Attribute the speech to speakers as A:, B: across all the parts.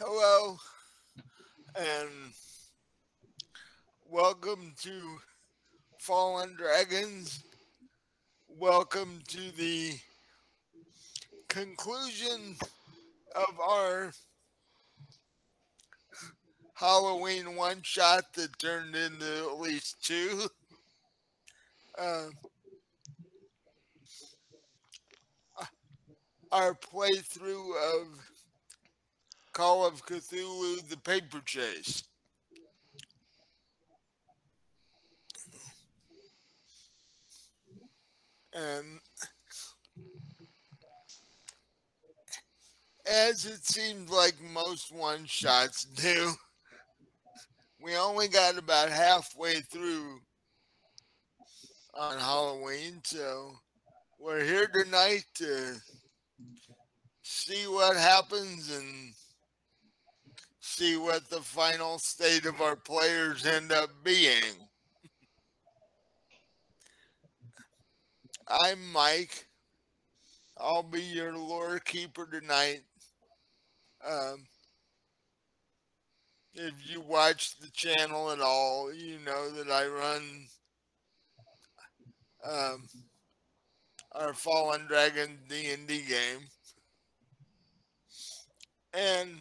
A: Hello, and welcome to Fallen Dragons. Welcome to the conclusion of our Halloween one shot that turned into at least two. Uh, our playthrough of Call of Cthulhu The Paper Chase. And as it seems like most one shots do, we only got about halfway through on Halloween, so we're here tonight to see what happens and see what the final state of our players end up being. I'm Mike. I'll be your lore keeper tonight. Um, if you watch the channel at all, you know that I run um, our Fallen Dragon D and D game, and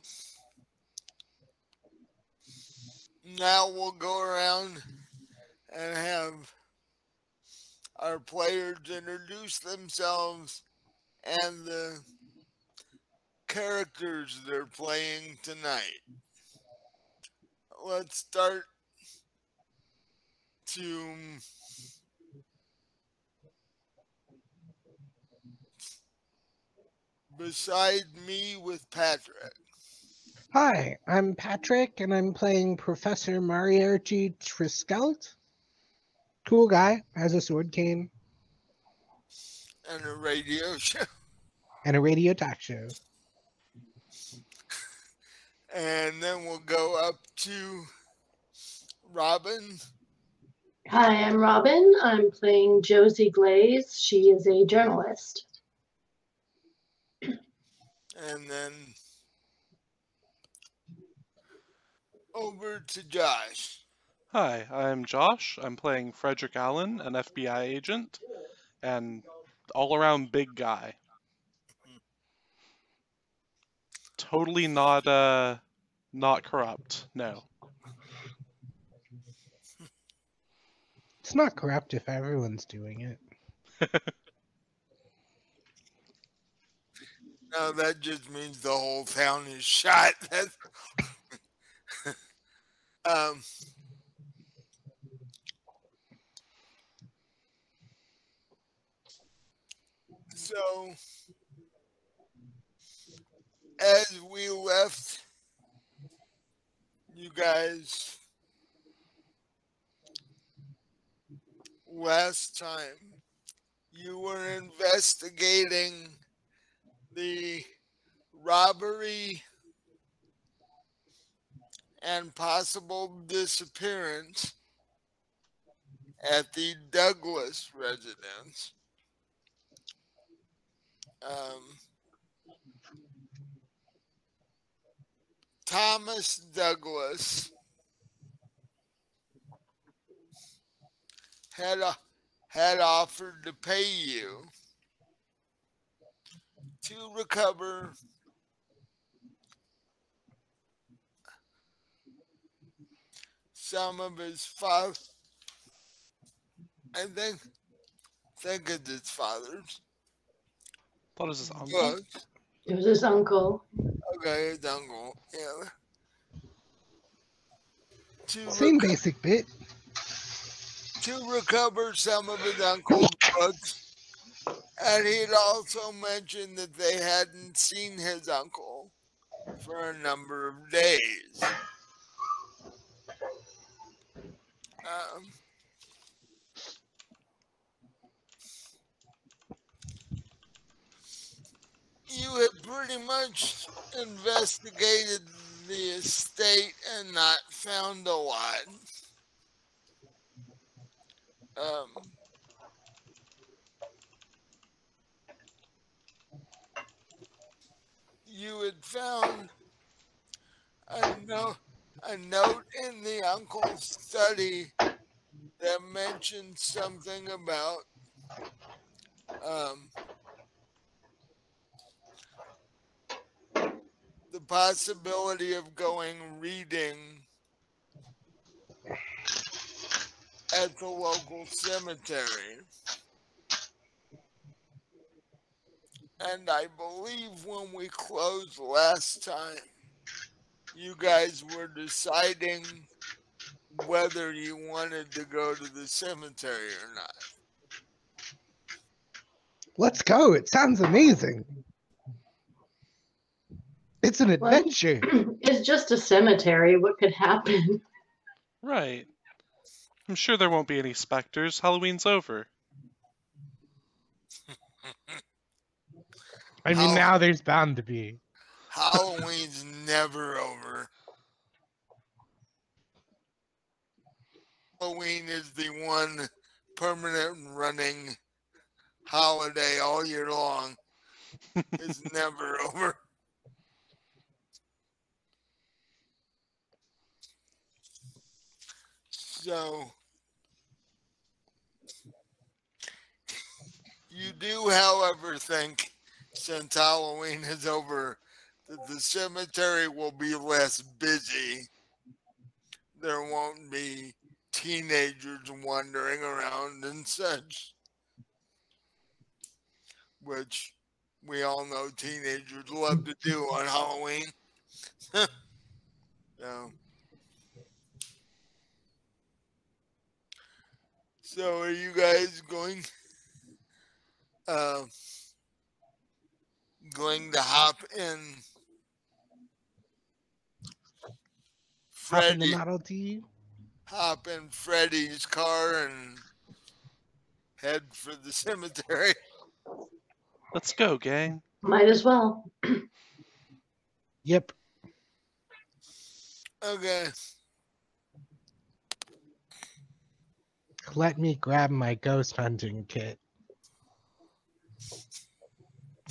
A: now we'll go around and have our players introduce themselves and the characters they're playing tonight. Let's start to beside me with Patrick.
B: Hi, I'm Patrick, and I'm playing Professor Mariarchi Triskelt. Cool guy, has a sword cane.
A: And a radio show.
B: And a radio talk show.
A: And then we'll go up to Robin.
C: Hi, I'm Robin. I'm playing Josie Glaze. She is a journalist.
A: And then over to Josh.
D: Hi, I'm Josh. I'm playing Frederick Allen, an FBI agent, and all around big guy. Totally not uh not corrupt. No.
B: It's not corrupt if everyone's doing it.
A: No, that just means the whole town is shot. That's um, so, as we left you guys last time, you were investigating the robbery and possible disappearance at the Douglas residence. Um, Thomas Douglas had a, had offered to pay you to recover some of his father. I think, think it's his father's
D: Thought it was his uncle.
A: books.
C: It was his uncle.
A: Okay, his uncle. Yeah. To,
B: Same
A: reco-
B: basic bit.
A: to recover some of his uncle's books. And he'd also mentioned that they hadn't seen his uncle for a number of days. Um, you had pretty much investigated the estate and not found a lot. Um, you had found note, a note in the uncle's study that mentioned something about um, the possibility of going reading at the local cemetery. And I believe when we closed last time, you guys were deciding whether you wanted to go to the cemetery or not.
B: Let's go. It sounds amazing. It's an
C: What?
B: adventure.
C: It's just a cemetery. What could happen?
D: Right. I'm sure there won't be any specters. Halloween's over.
B: I mean,
A: How-
B: now there's bound to be.
A: Halloween's never over. Halloween is the one permanent running holiday all year long. it's never over. So you do, however, think since Halloween is over the cemetery will be less busy. There won't be teenagers wandering around and such. Which we all know teenagers love to do on Halloween. so. So are you guys going uh going to hop in
B: Hop in the Model T.
A: hop in Freddy's car and head for the cemetery.
D: Let's go, gang.
C: Might as well.
B: Yep.
A: Okay.
B: Let me grab my ghost hunting kit.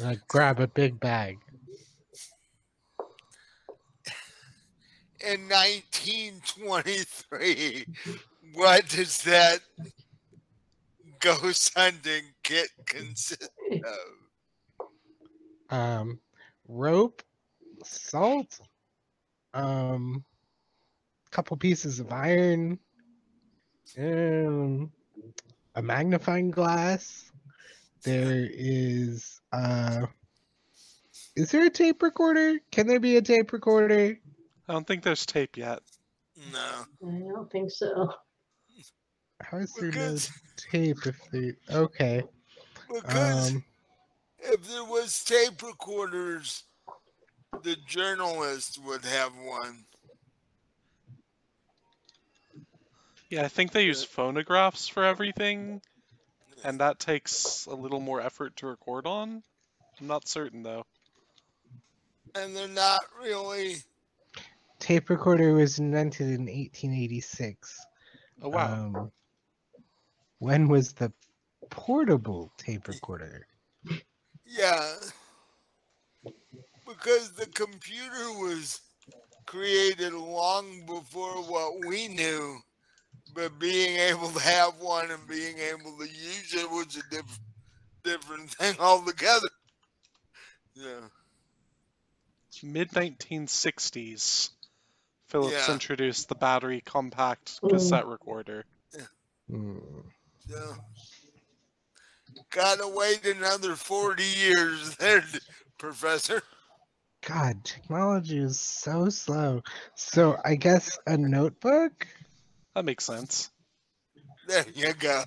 B: I grab a big bag.
A: In 1923, what does that ghost hunting kit consist of?
B: Um, rope, salt, um, couple pieces of iron, um, a magnifying glass. There is uh, is there a tape recorder? Can there be a tape recorder?
D: I don't think there's tape yet.
A: No.
C: I don't think so.
B: How is there no
A: Because,
B: tape if they okay?
A: because
B: Um,
A: if there was tape recorders, the journalist would have one.
D: Yeah, I think they use phonographs for everything, and that takes a little more effort to record on. I'm not certain though.
A: And they're not really
B: tape recorder was invented in 1886.
D: Oh wow.
B: Um, when was the portable tape recorder?
A: Yeah. Because the computer was created long before what we knew, but being able to have one and being able to use it was a diff- different thing altogether. Yeah.
D: Mid 1960s, Philips
A: Yeah.
D: introduced the battery compact
C: Mm.
D: cassette recorder.
B: Hmm.
A: So, gotta wait another 40 years there, Professor.
B: God, technology is so slow. So I guess a notebook?
D: That makes sense.
A: There you go.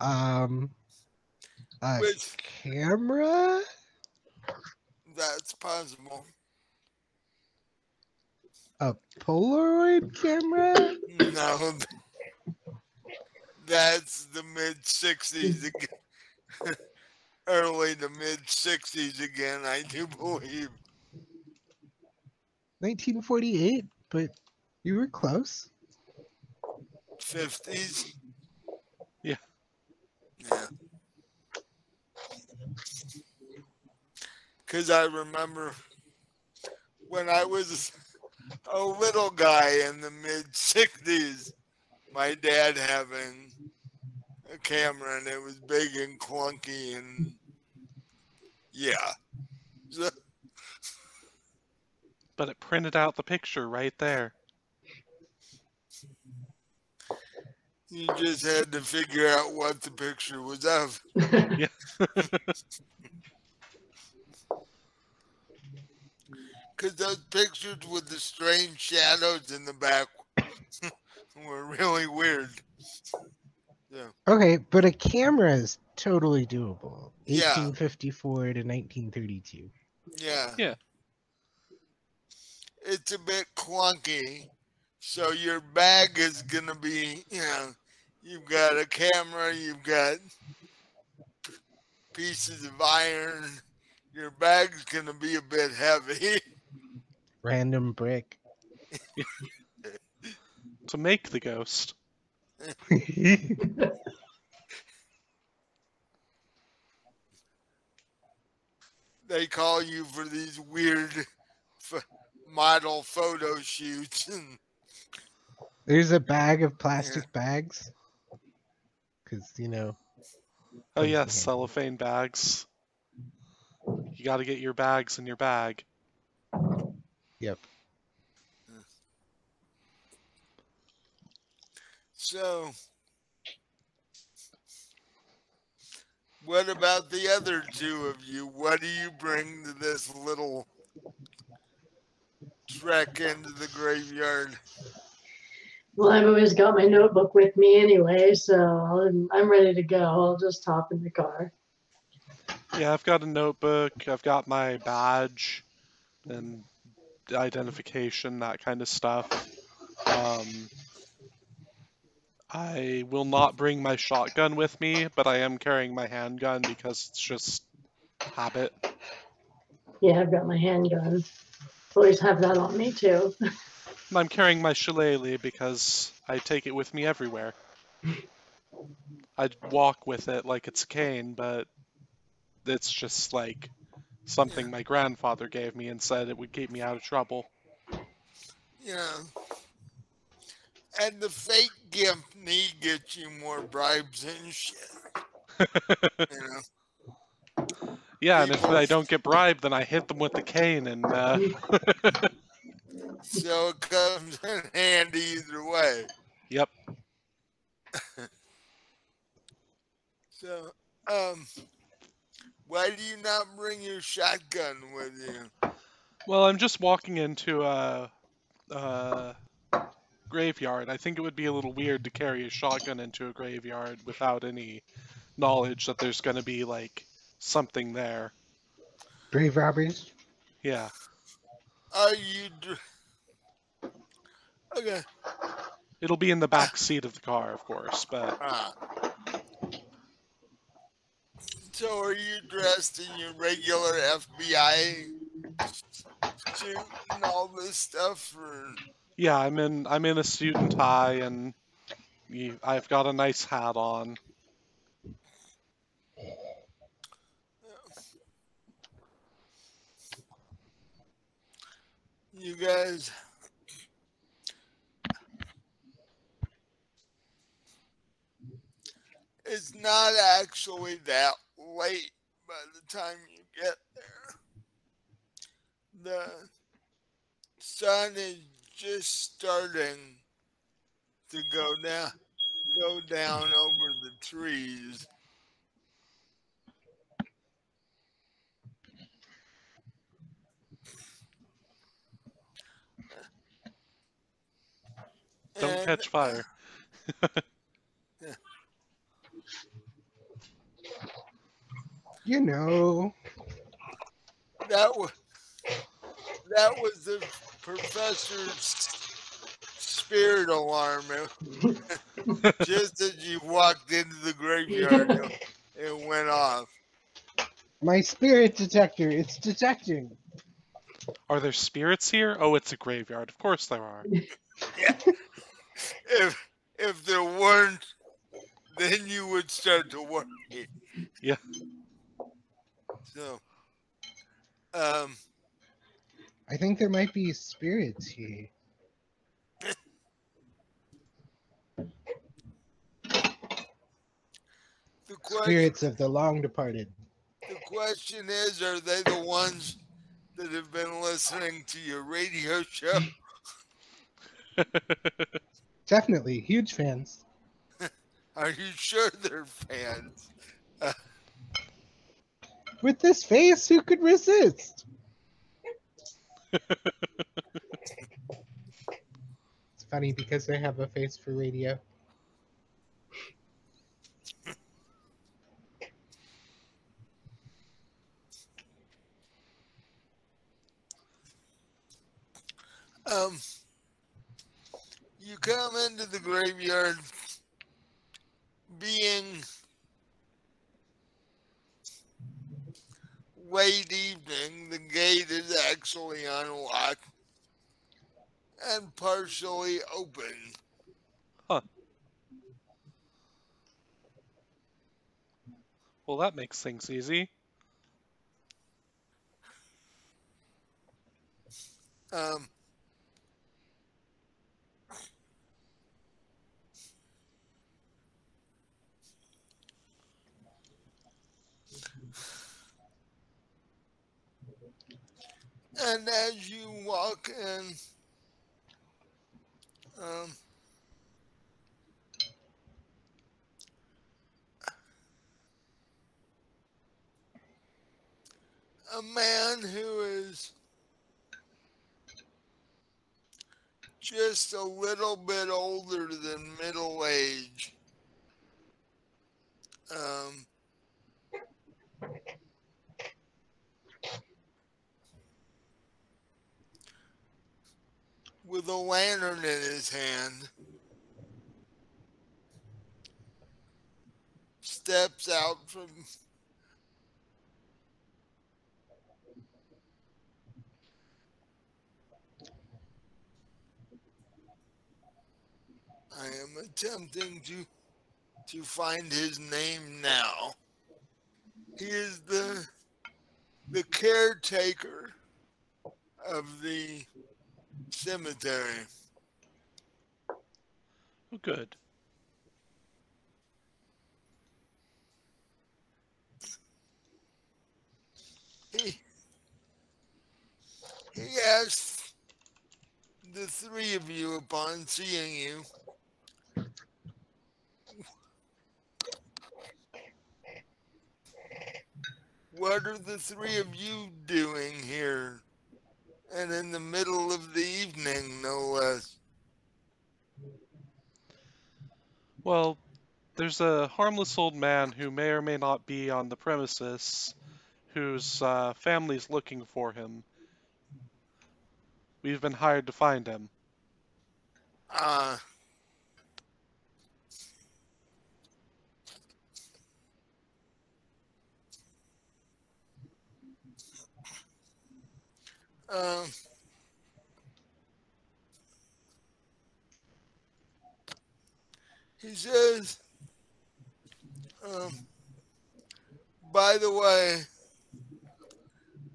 B: Um, a
A: Which,
B: camera?
A: That's possible.
B: A Polaroid camera?
A: No, that's the mid 60s again. Early to mid 60s again, I do believe.
B: 1948, but you were close.
A: 50s.
D: Yeah.
A: Yeah. Because I remember when I was a little guy in the mid 60s, my dad having a camera and it was big and clunky and yeah. So,
D: But it printed out the picture right there.
A: you just had to figure out what the picture was of. Because those pictures with the strange shadows in the back were really weird. Yeah.
B: Okay, but a camera is totally doable.
A: Yeah.
B: 1854 to 1932.
A: Yeah.
D: Yeah.
A: It's a bit clunky. So your bag is going to be, you know, you've got a camera, you've got pieces of iron. Your bag's going to be a bit heavy.
B: Random brick.
D: To make the ghost.
A: they call you for these weird f- model photo shoots. And
B: There's a bag of plastic bags. Because, you know,
D: Oh
B: yes,
D: yeah, cellophane bags. You got to get your bags in your bag.
B: Yep.
A: so, what about the other two of you? What do you bring to this little trek into the graveyard?
C: Well, I've always got my notebook with me anyway, so I'm, I'm ready to go. I'll just hop in the car.
D: Yeah, I've got a notebook. I've got my badge and identification, that kind of stuff. Um, I will not bring my shotgun with me, but I am carrying my handgun because it's just habit.
C: Yeah, I've got my handgun. Always have that on me too.
D: And I'm carrying my shillelagh because I take it with me everywhere. I'd walk with it like it's a cane, but it's just like something my grandfather gave me and said it would keep me out of trouble.
A: Yeah. and the fake gift need gets you more bribes and shit. You know,
D: Yeah, and if I don't get bribed, then I hit them with the cane and uh,
A: so it comes in handy either way.
D: yep.
A: So, um, why do you not bring your shotgun with you?
D: Well, I'm just walking into a, a graveyard. I think it would be a little weird to carry a shotgun into a graveyard without any knowledge that there's going to be like something there.
B: Grave robberies?
D: Yeah.
A: Are you? Dr- okay.
D: It'll be in the back seat of the car, of course, but
A: Ah. So, are you dressed in your regular FBI suit and all this stuff, or?
D: yeah, I'm in I'm in a suit and tie and I've got a nice hat on.
A: You guys. It's not actually that late by the time you get there. The sun is just starting to go down go down over the trees.
D: Don't
A: And-
D: catch fire.
B: You know.
A: that was that was the professor's spirit alarm. Just as you walked into the graveyard, it, it went off.
B: My spirit detector, it's detecting.
D: Are there spirits here? Oh, it's a graveyard. Of course there are.
A: If if there weren't, then you would start to worry.
D: Yeah.
A: So, um,
B: I I think there might be spirits here.
A: The question,
B: Spirits of the long departed.
A: the question is, are they the ones that have been listening to your radio show?
B: Definitely huge fans.
A: Are you sure they're fans?
B: With this face, who could resist? it's funny because they have a face for radio.
A: Um, you come into the graveyard being late evening. The gate is actually unlocked and partially open. Huh.
D: Well, that makes things easy.
A: Um, and as you walk in, um, a man who is just a little bit older than middle age. Um, with a lantern in his hand, steps out from I am attempting to to find his name now. He is the the caretaker of the cemetery.
D: Oh, good.
A: He he asked the three of you upon seeing you What are the three of you doing here? And in the middle of the evening, no less.
D: Well, there's a harmless old man who may or may not be on the premises whose uh, family's looking for him. We've been hired to find him.
A: Uh, um, he says, um, by the way,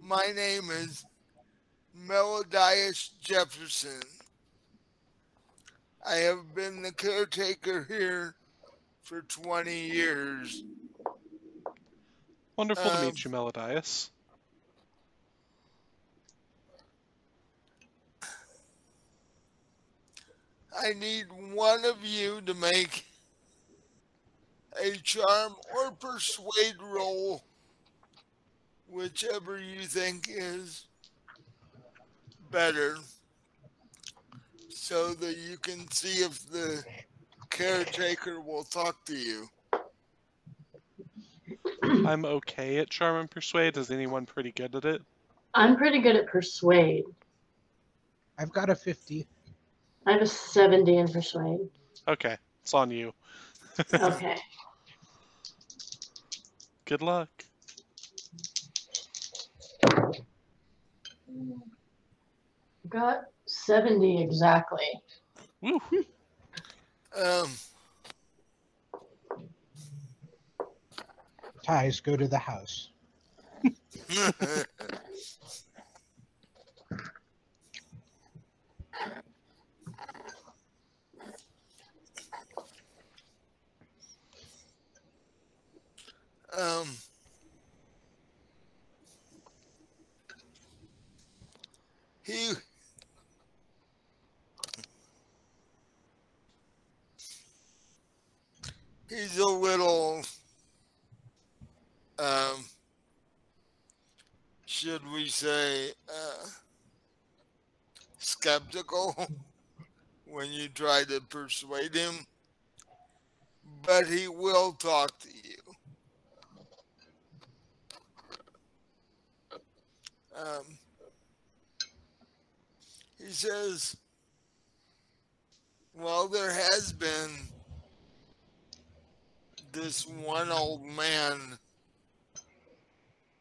A: my name is Melodius Jefferson. I have been the caretaker here for 20 years.
D: Wonderful to
A: Um,
D: meet you, Melodius.
A: I need one of you to make a charm or persuade roll, whichever you think is better, so that you can see if the caretaker will talk to you.
D: I'm okay at Charm and Persuade. Is anyone pretty good at it?
C: I'm pretty good at persuade.
B: I've got a 50.
C: I have a 70 in persuade.
D: Okay, it's on you.
C: Okay.
D: Good luck.
C: Got 70 exactly.
D: Woo.
A: Um,
B: Ties go to the house.
A: Um, he he's a little um, should we say uh, skeptical when you try to persuade him but he will talk to you. Um he says well there has been this one old man.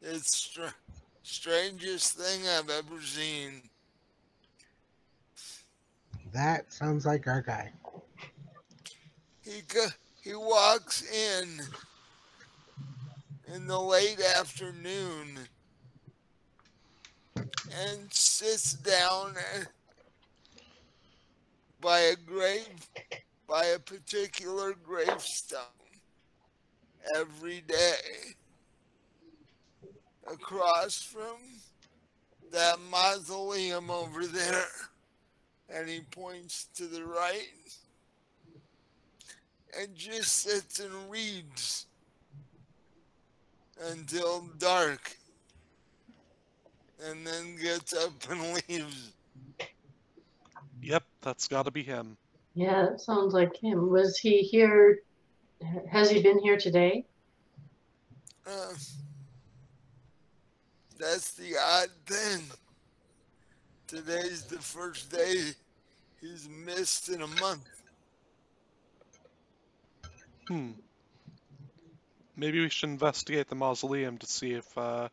A: It's str- strangest thing I've ever seen.
B: That sounds like our guy.
A: He he walks in in the late afternoon and sits down by a grave by a particular gravestone every day across from that mausoleum over there. And he points to the right and just sits and reads until dark and then gets up and leaves
D: Yep, that's got to be him.
C: Yeah, that sounds like him. Was he here? Has he been here today?
A: Uh, that's the odd thing. Today's the first day he's missed in a month.
D: Hmm. Maybe we should investigate the mausoleum to see if uh,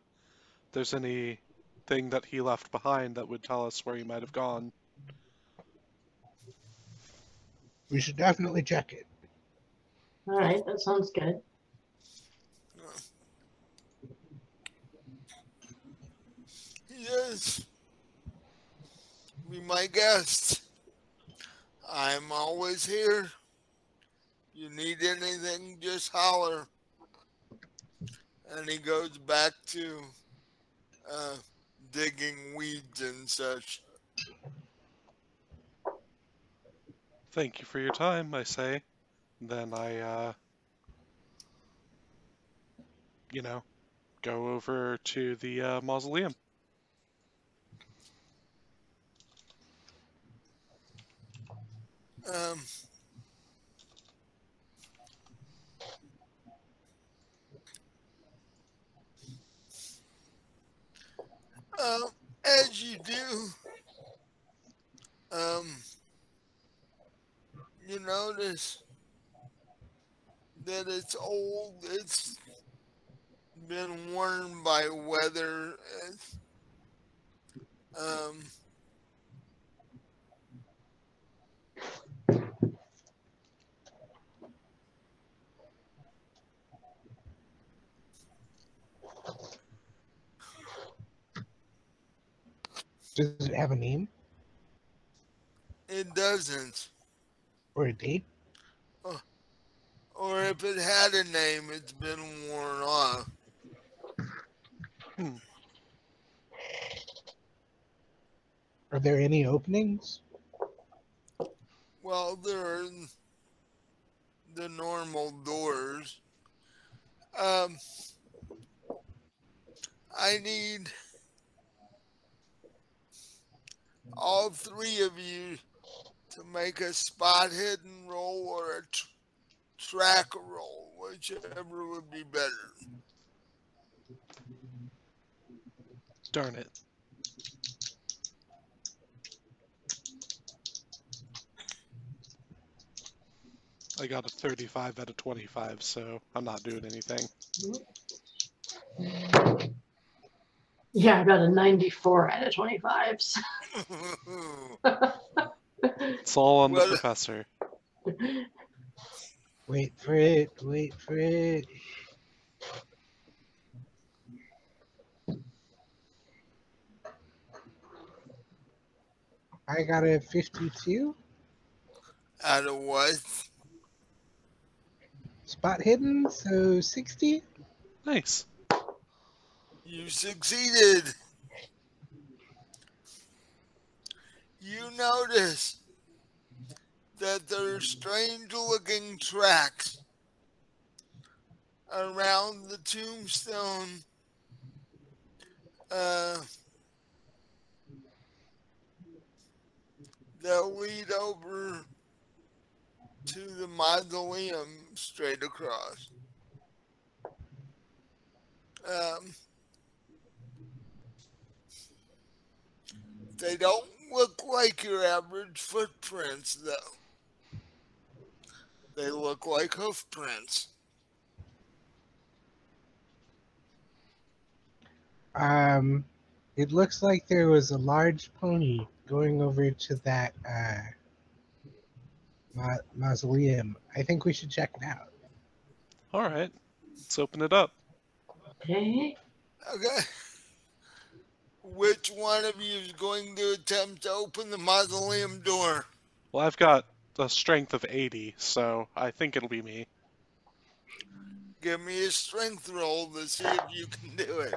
D: there's anything that he left behind that would tell us where he might have gone.
B: We should definitely check it.
C: All right, that sounds good.
A: Yes. Be my guest. I'm always here. You need anything, just holler. And he goes back to uh, digging weeds and such.
D: Thank you for your time, I say. Then I, uh, you know, go over to the uh, mausoleum.
A: Um, um, as you do, um, you notice that it's old. It's been worn by weather. Um,
B: Does it have a name
A: it doesn't.
B: or a date?
A: Or if it had a name, it's been worn off.
B: Are there any openings?
A: Well, there are the normal doors. Um, I need all three of you to make a spot hidden roll or a tr- track roll, whichever would be better.
D: Darn it. I got a 35 out of 25, so I'm not doing anything.
C: Yeah, I got a 94 out of 25. so-
D: It's all on the
A: Well-
D: professor.
B: Wait for it. Wait for it. I got a 52.
A: Out of what?
B: Spot hidden, so 60.
A: You succeeded. you notice that there are strange looking tracks around the tombstone uh, that lead over to the mausoleum straight across. Um, they don't look like your average footprints, though. They look like hoof prints.
B: Um, it looks like there was a large pony going over to that uh, ma- mausoleum. I think we should check it out.
D: All right, let's open it up.
C: Okay.
A: Okay. Which one of you is going to attempt to open the mausoleum door?
D: Well, I've got a strength of 80, so I think it'll be me.
A: Give me a strength roll to see if you can do it.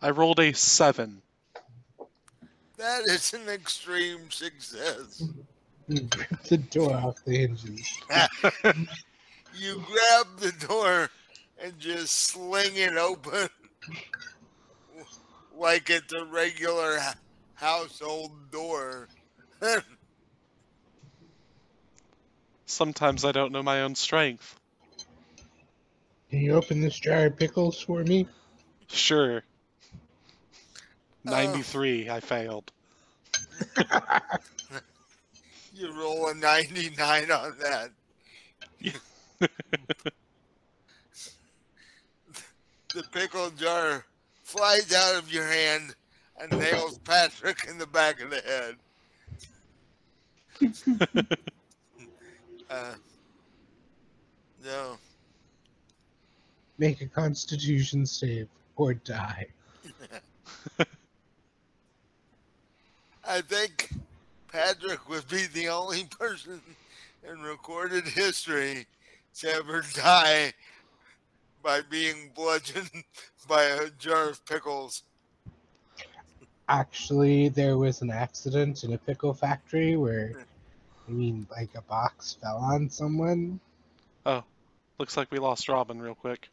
D: I rolled a 7.
A: That is an extreme success.
B: You rip the door off the hinges.
A: You grab the door and just sling it open like it's a regular household door.
D: Sometimes I don't know my own strength.
B: Can you open this jar of pickles for me?
D: Sure.
A: Oh.
D: 93, I failed.
A: you roll a 99 on that. the pickle jar flies out of your hand and nails Patrick in the back of the head. uh, no.
B: Make a constitution save or die.
A: I think Patrick would be the only person in recorded history to ever die by being bludgeoned by a jar of pickles.
B: Actually, there was an accident in a pickle factory where, hmm. I mean, like a box fell on someone.
D: Oh, looks like we lost Robin real quick.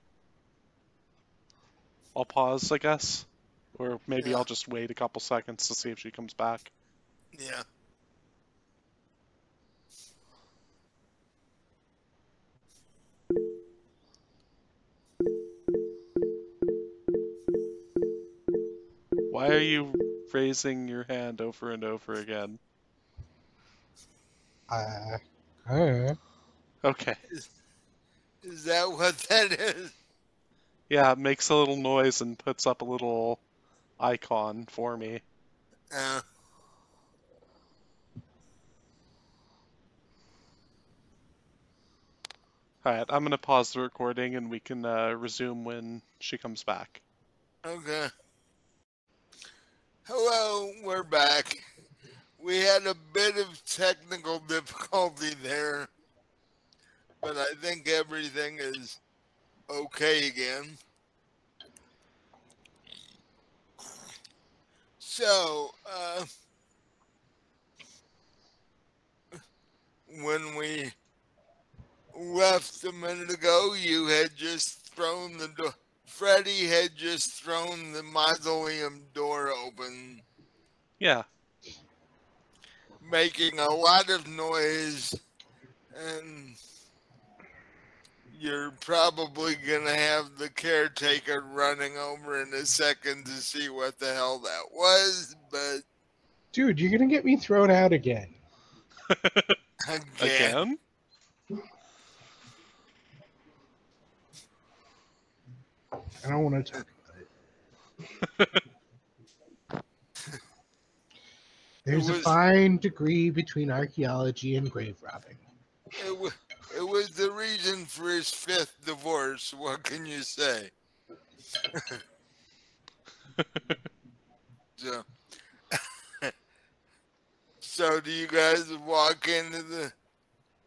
D: I'll pause, I guess. Or maybe
A: Yeah.
D: I'll just wait a couple seconds to see if she comes back.
A: Yeah.
D: Why are you raising your hand over and over again?
B: Uh, I don't.
D: Okay.
A: Is that what that is?
D: Yeah, it makes a little noise and puts up a little icon for me.
A: Uh,
D: Alright, I'm gonna pause the recording and we can uh, resume when she comes back.
A: okay. Hello, we're back. We had a bit of technical difficulty there, but I think everything is okay again. So, uh, when we left a minute ago, you had just thrown the door. Freddy had just thrown the mausoleum door open,
D: Yeah,
A: making a lot of noise, and you're probably gonna have the caretaker running over in a second to see what the hell that was, but
B: Dude, you're gonna get me thrown out again.
A: again,
D: again?
B: I don't want to talk about it. There's a
A: was-
B: fine degree between archaeology and grave robbing.
A: it, wa- it was the reason for his fifth divorce. What can you say? so, so do you guys walk into the?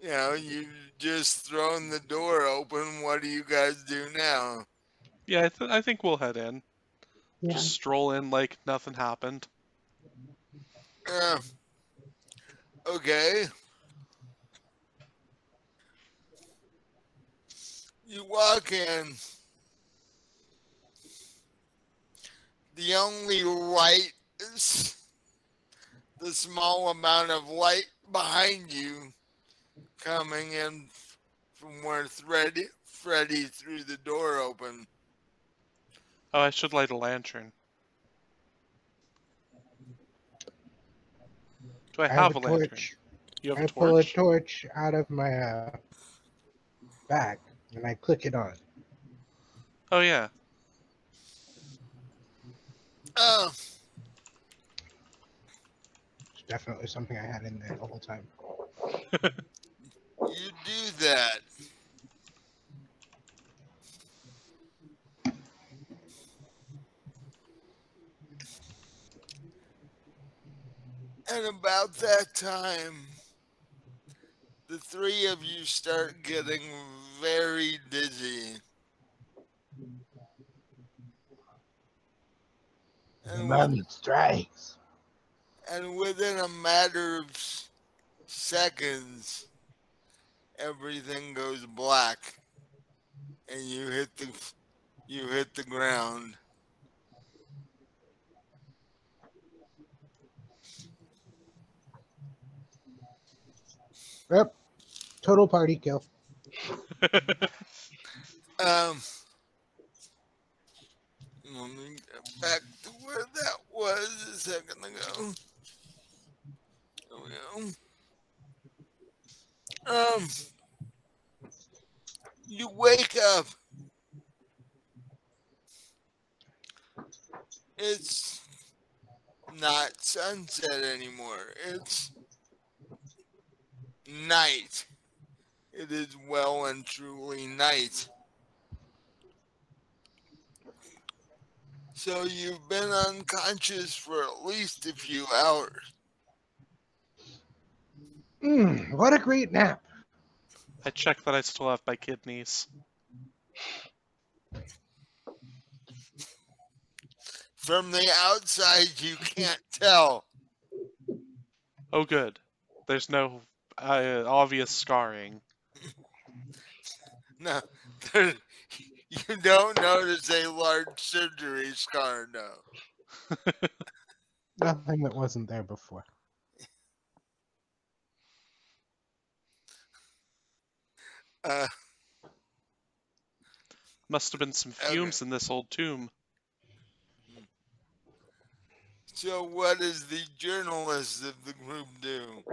A: You know, you just thrown the door open. What do you guys do now?
D: Yeah, I, th- I think we'll head in.
C: Yeah.
D: Just stroll in like nothing happened.
A: Uh, okay. You walk in. The only light is the small amount of light behind you coming in from where Freddy, Freddy threw the door open.
D: Oh, I should light a lantern. Do I,
B: I
D: have,
B: have
D: a
B: a
D: lantern?
B: torch.
D: You have
B: I
D: a
B: pull a
D: torch?
B: torch out of my uh, bag and I click it on.
D: Oh yeah.
A: Oh,
B: It's definitely something I had in there the whole time.
A: you do that. And about that time, the three of you start getting very dizzy. And,
B: strikes.
A: and within a matter of seconds, everything goes black, and you hit the you hit the ground.
B: Yep. Total party kill.
A: Um, let me get back to where that was a second ago. There we go. Um, you wake up. It's not sunset anymore. It's night. It is well and truly night. So you've been unconscious for at least a few hours.
B: Mm, what a great nap.
D: I check that I still have my kidneys.
A: From the outside, you can't tell.
D: Oh good. There's no uh, obvious scarring.
A: No, there, you don't notice a large surgery scar. No.
B: Nothing that wasn't there before.
A: Uh,
D: Must have been some
A: Okay.
D: fumes in this old tomb.
A: so, what does the journalist of the group do?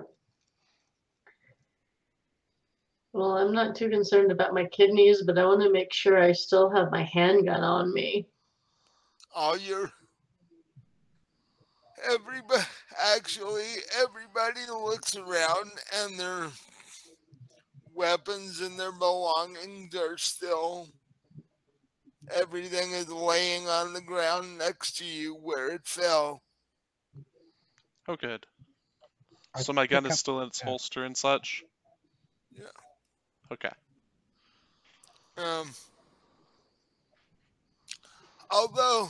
C: Well, I'm not too concerned about my kidneys, but I want to make sure I still have my handgun on me.
A: Oh, All your everybody actually everybody looks around and their weapons and their belongings are still everything is laying on the ground next to you where it fell
D: Oh good.
B: I
D: So my gun is still in its holster and such?
A: Yeah.
D: Okay.
A: um although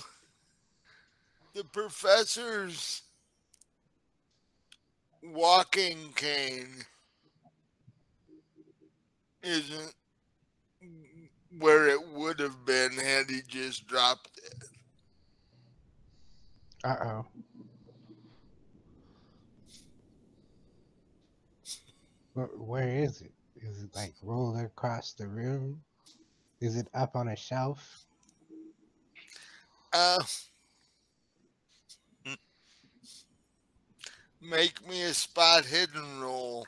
A: the professor's walking cane isn't where it would have been had he just dropped it.
B: Uh oh. Where is it? Is it like rolled across the room? Is it up on a shelf?
A: Uh, make me a spot hidden roll.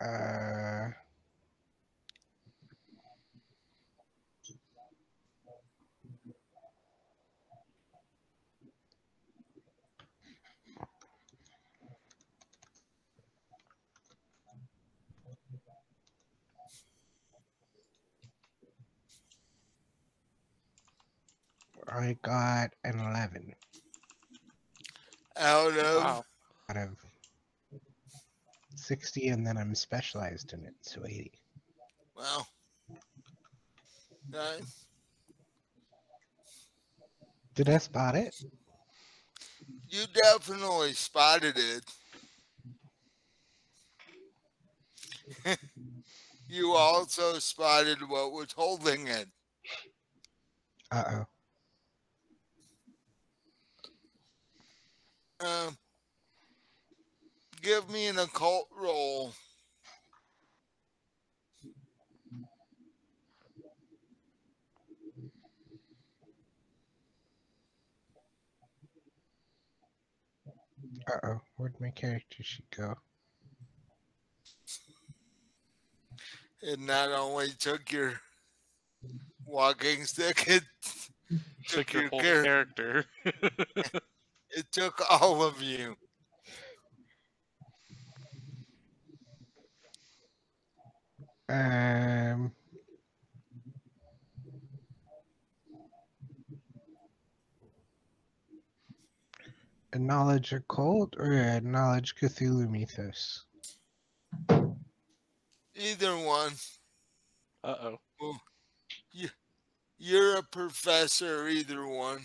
B: Uh. I got an 11
A: Out of
D: Wow.
B: out of 60, and then I'm specialized in it, so 80.
A: well, nine.
B: Did I spot it?
A: You definitely spotted it. you also spotted what was holding it.
B: Uh oh.
A: Um, give me an occult roll.
B: Uh oh. Where'd my character sheet go?
A: It not only took your walking stick, it
D: Took your
A: your
D: whole
A: char-
D: character.
A: it took all of you.
B: Um. A knowledge occult or a knowledge Cthulhu mythos?
A: Either one.
D: uh oh.
A: You're a professor, either one.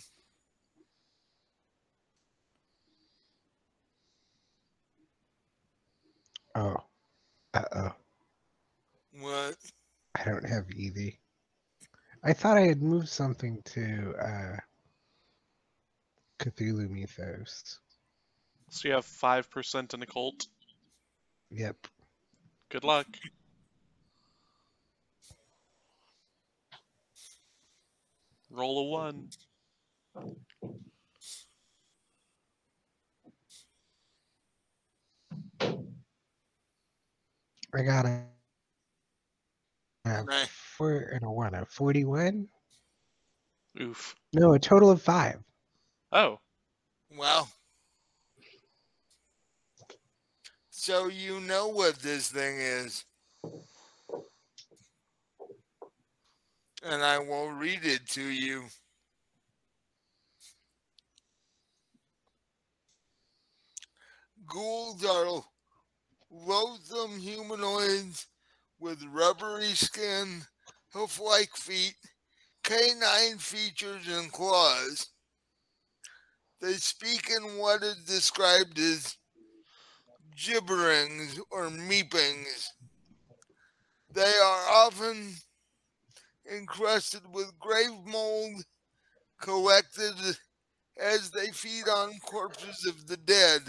B: Oh. Uh oh.
A: What?
B: I don't have either. I thought I had moved something to uh Cthulhu mythos.
D: So you have 5% in occult.
B: Yep.
D: Good luck. Roll a one.
B: I got a, a
A: Right.
B: four and a one, a forty-one.
D: Oof.
B: No, a total of five.
D: Oh,
A: Well. So you know what this thing is. And I won't read it to you. Ghouls are loathsome humanoids with rubbery skin, hoof like feet, canine features, and claws. They speak in what is described as gibberings or meepings. They are often encrusted with grave mold collected as they feed on corpses of the dead.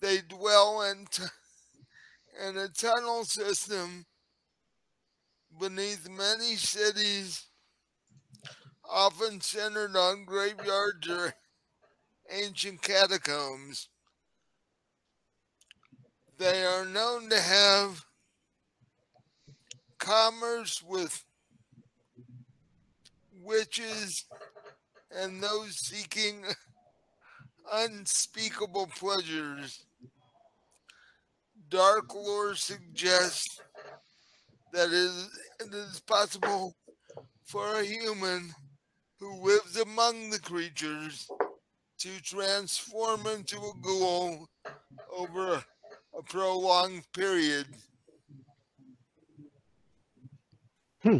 A: They dwell in, in a tunnel system beneath many cities, often centered on graveyards or ancient catacombs. They are known to have commerce with witches and those seeking unspeakable pleasures. Dark lore suggests that it is, it is possible for a human who lives among the creatures to transform into a ghoul over a, a prolonged period.
B: Hmm.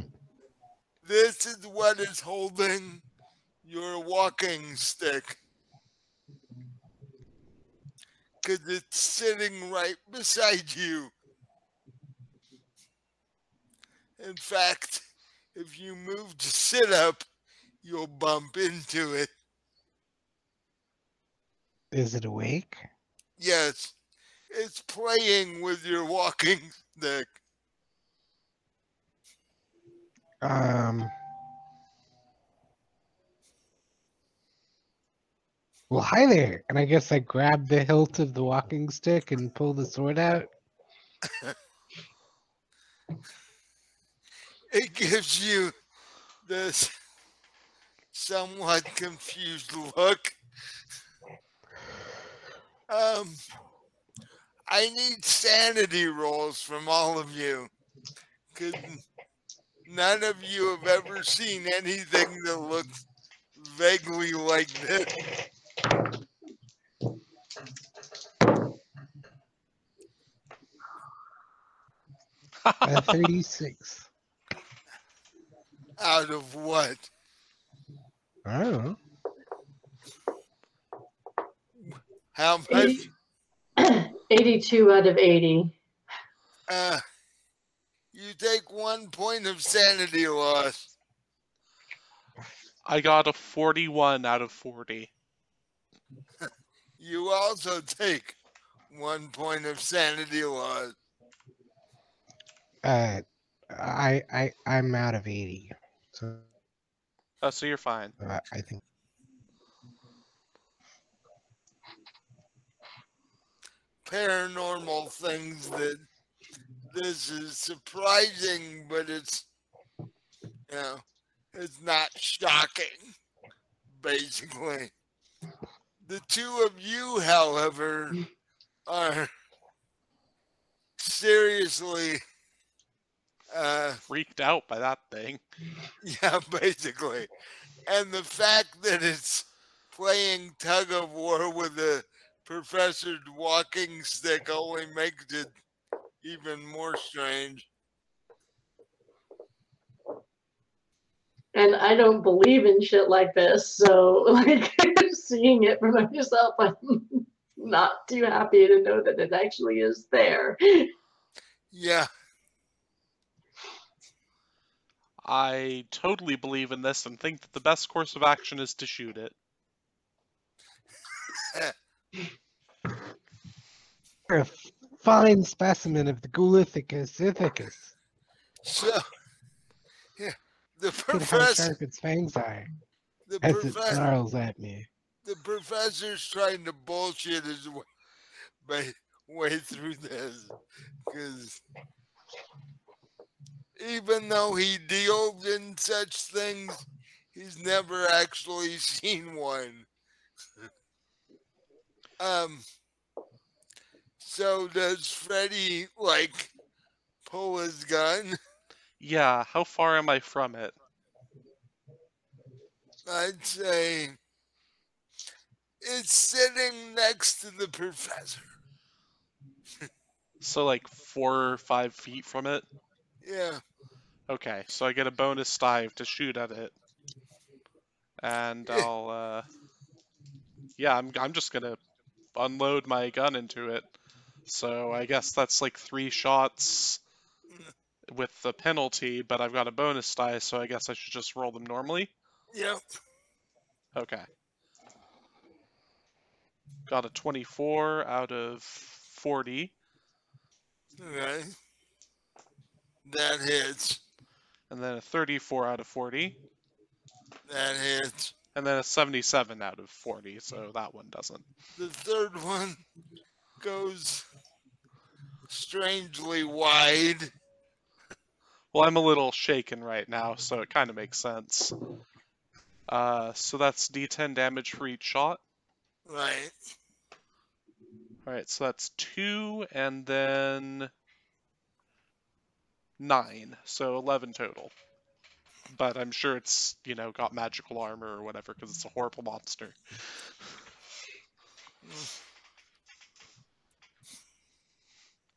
A: This is what is holding your walking stick. Because it's sitting right beside you. In fact, if you move to sit up, you'll bump into it.
B: Is it awake?
A: Yes, it's playing with your walking stick.
B: Um. Well, hi there. And I guess I grab the hilt of the walking stick and pull the sword out.
A: It gives you this somewhat confused look. Um, I need sanity rolls from all of you. Because none of you have ever seen anything that looks vaguely like this.
B: Uh, 36.
A: Out of what?
B: I don't know.
A: How much?
C: 80 82 out of 80.
A: Uh, you take one point of sanity loss.
D: I got a 41 out of 40.
A: You also take one point of sanity loss.
B: Uh, I I I'm out of eighty, so
D: Oh, so you're fine.
B: uh, I think
A: Paranormal things that this is surprising, but it's you know it's not shocking. Basically, the two of you, however, are seriously uh
D: Freaked out by that thing.
A: Yeah, basically. And the fact that it's playing tug of war with a professor's walking stick only makes it even more strange.
C: And I don't believe in shit like this. So, like, seeing it for myself, I'm not too happy to know that it actually is there.
A: Yeah,
D: I totally believe in this and think that the best course of action is to shoot it.
B: you're a fine specimen of the Gulithicus ithicus.
A: so the
B: Look how
A: professor,
B: sharp its fangs are
A: the,
B: as it snarls at me.
A: the professor's trying to bullshit his way, way, way through this because even though he deals in such things, he's never actually seen one. um. So does Freddy like pull his gun?
D: Yeah, how far am I from it?
A: I'd say it's sitting next to the professor.
D: So like four or five feet from it?
A: Yeah.
D: Okay, so I get a bonus die to shoot at it. And
A: Yeah.
D: I'll uh Yeah, I'm I'm just gonna unload my gun into it. So I guess that's like three shots with the penalty, but I've got a bonus die, so I guess I should just roll them normally.
A: Yep.
D: Okay. Got a 24 out of 40,
A: Okay. That hits.
D: and then a 34 out of 40,
A: That hits.
D: and then a 77 out of 40, so that one doesn't.
A: The third one goes strangely wide.
D: Well, I'm a little shaken right now, so it kind of makes sense. Uh, so that's d10 damage for each shot.
A: Right.
D: Alright, so that's two, and then nine, so 11 total. But I'm sure it's, you know, got magical armor or whatever, because it's a horrible monster.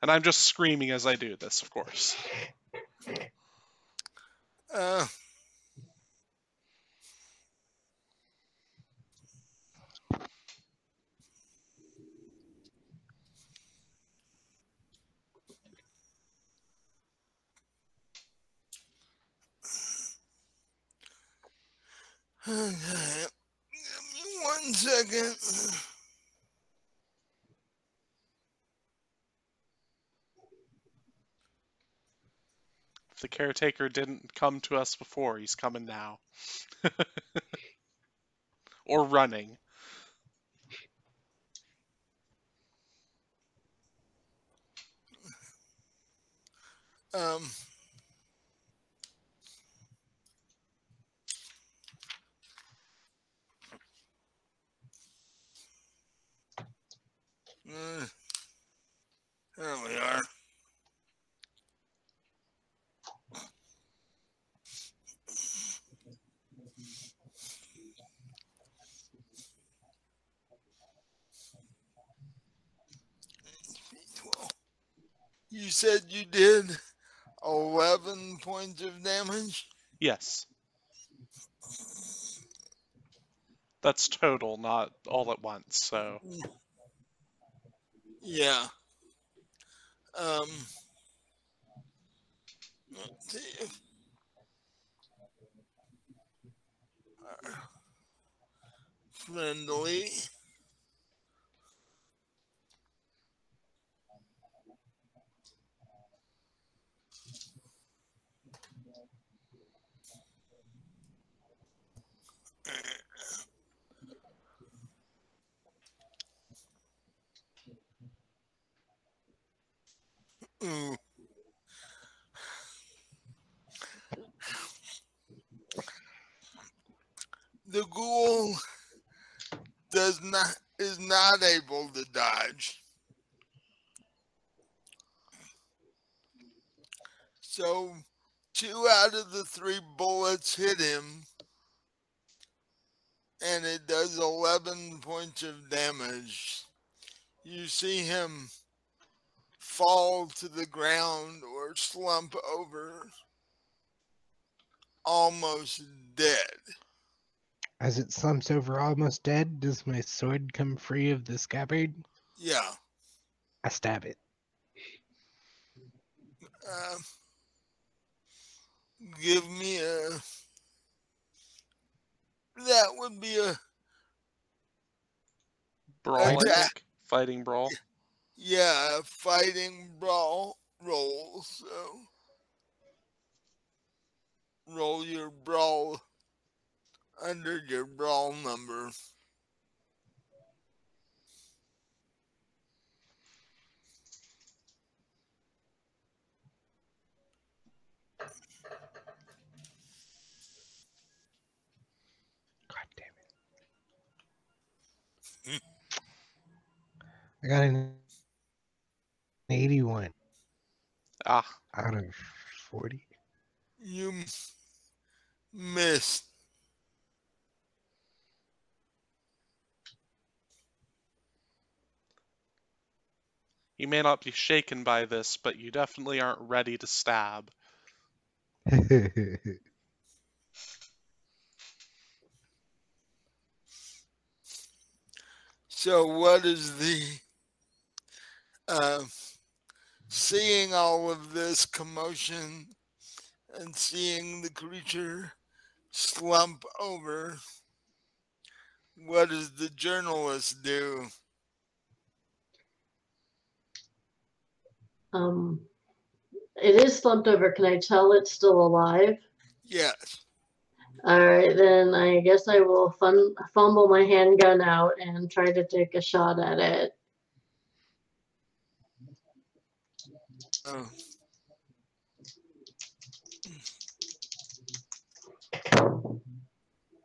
D: And I'm just screaming as I do this, of course.
A: Uh, okay. One second.
D: The caretaker didn't come to us before, he's coming now. or running.
A: Um, uh, there we are. You said you did 11 points of damage?
D: Yes. That's total, not all at once, so.
A: Yeah. Um. Friendly. Ooh. The ghoul does not is not able dodge. So two out of the three bullets hit him and it does 11 points of damage. You see him fall to the ground or slump over, almost dead.
B: As it slumps over almost dead, does my sword come free of the scabbard?
A: Yeah.
B: I stab it.
A: Uh, give me a. That would be a
D: Brawl,
A: Attack.
D: Fighting brawl.
A: yeah fighting brawl roll. So roll your brawl under your brawl number.
B: I got an 81
D: Ah,
B: out of 40.
A: You m- missed.
D: you may not be shaken by this, but you definitely aren't ready to stab.
A: So, what is the uh, seeing all of this commotion and seeing the creature slump over? What does the journalist do?
C: Um, it is slumped over. Can I tell it's still alive?
A: Yes.
C: All right, then I guess I will fun, fumble my handgun out and try to take a shot at it.
A: Oh,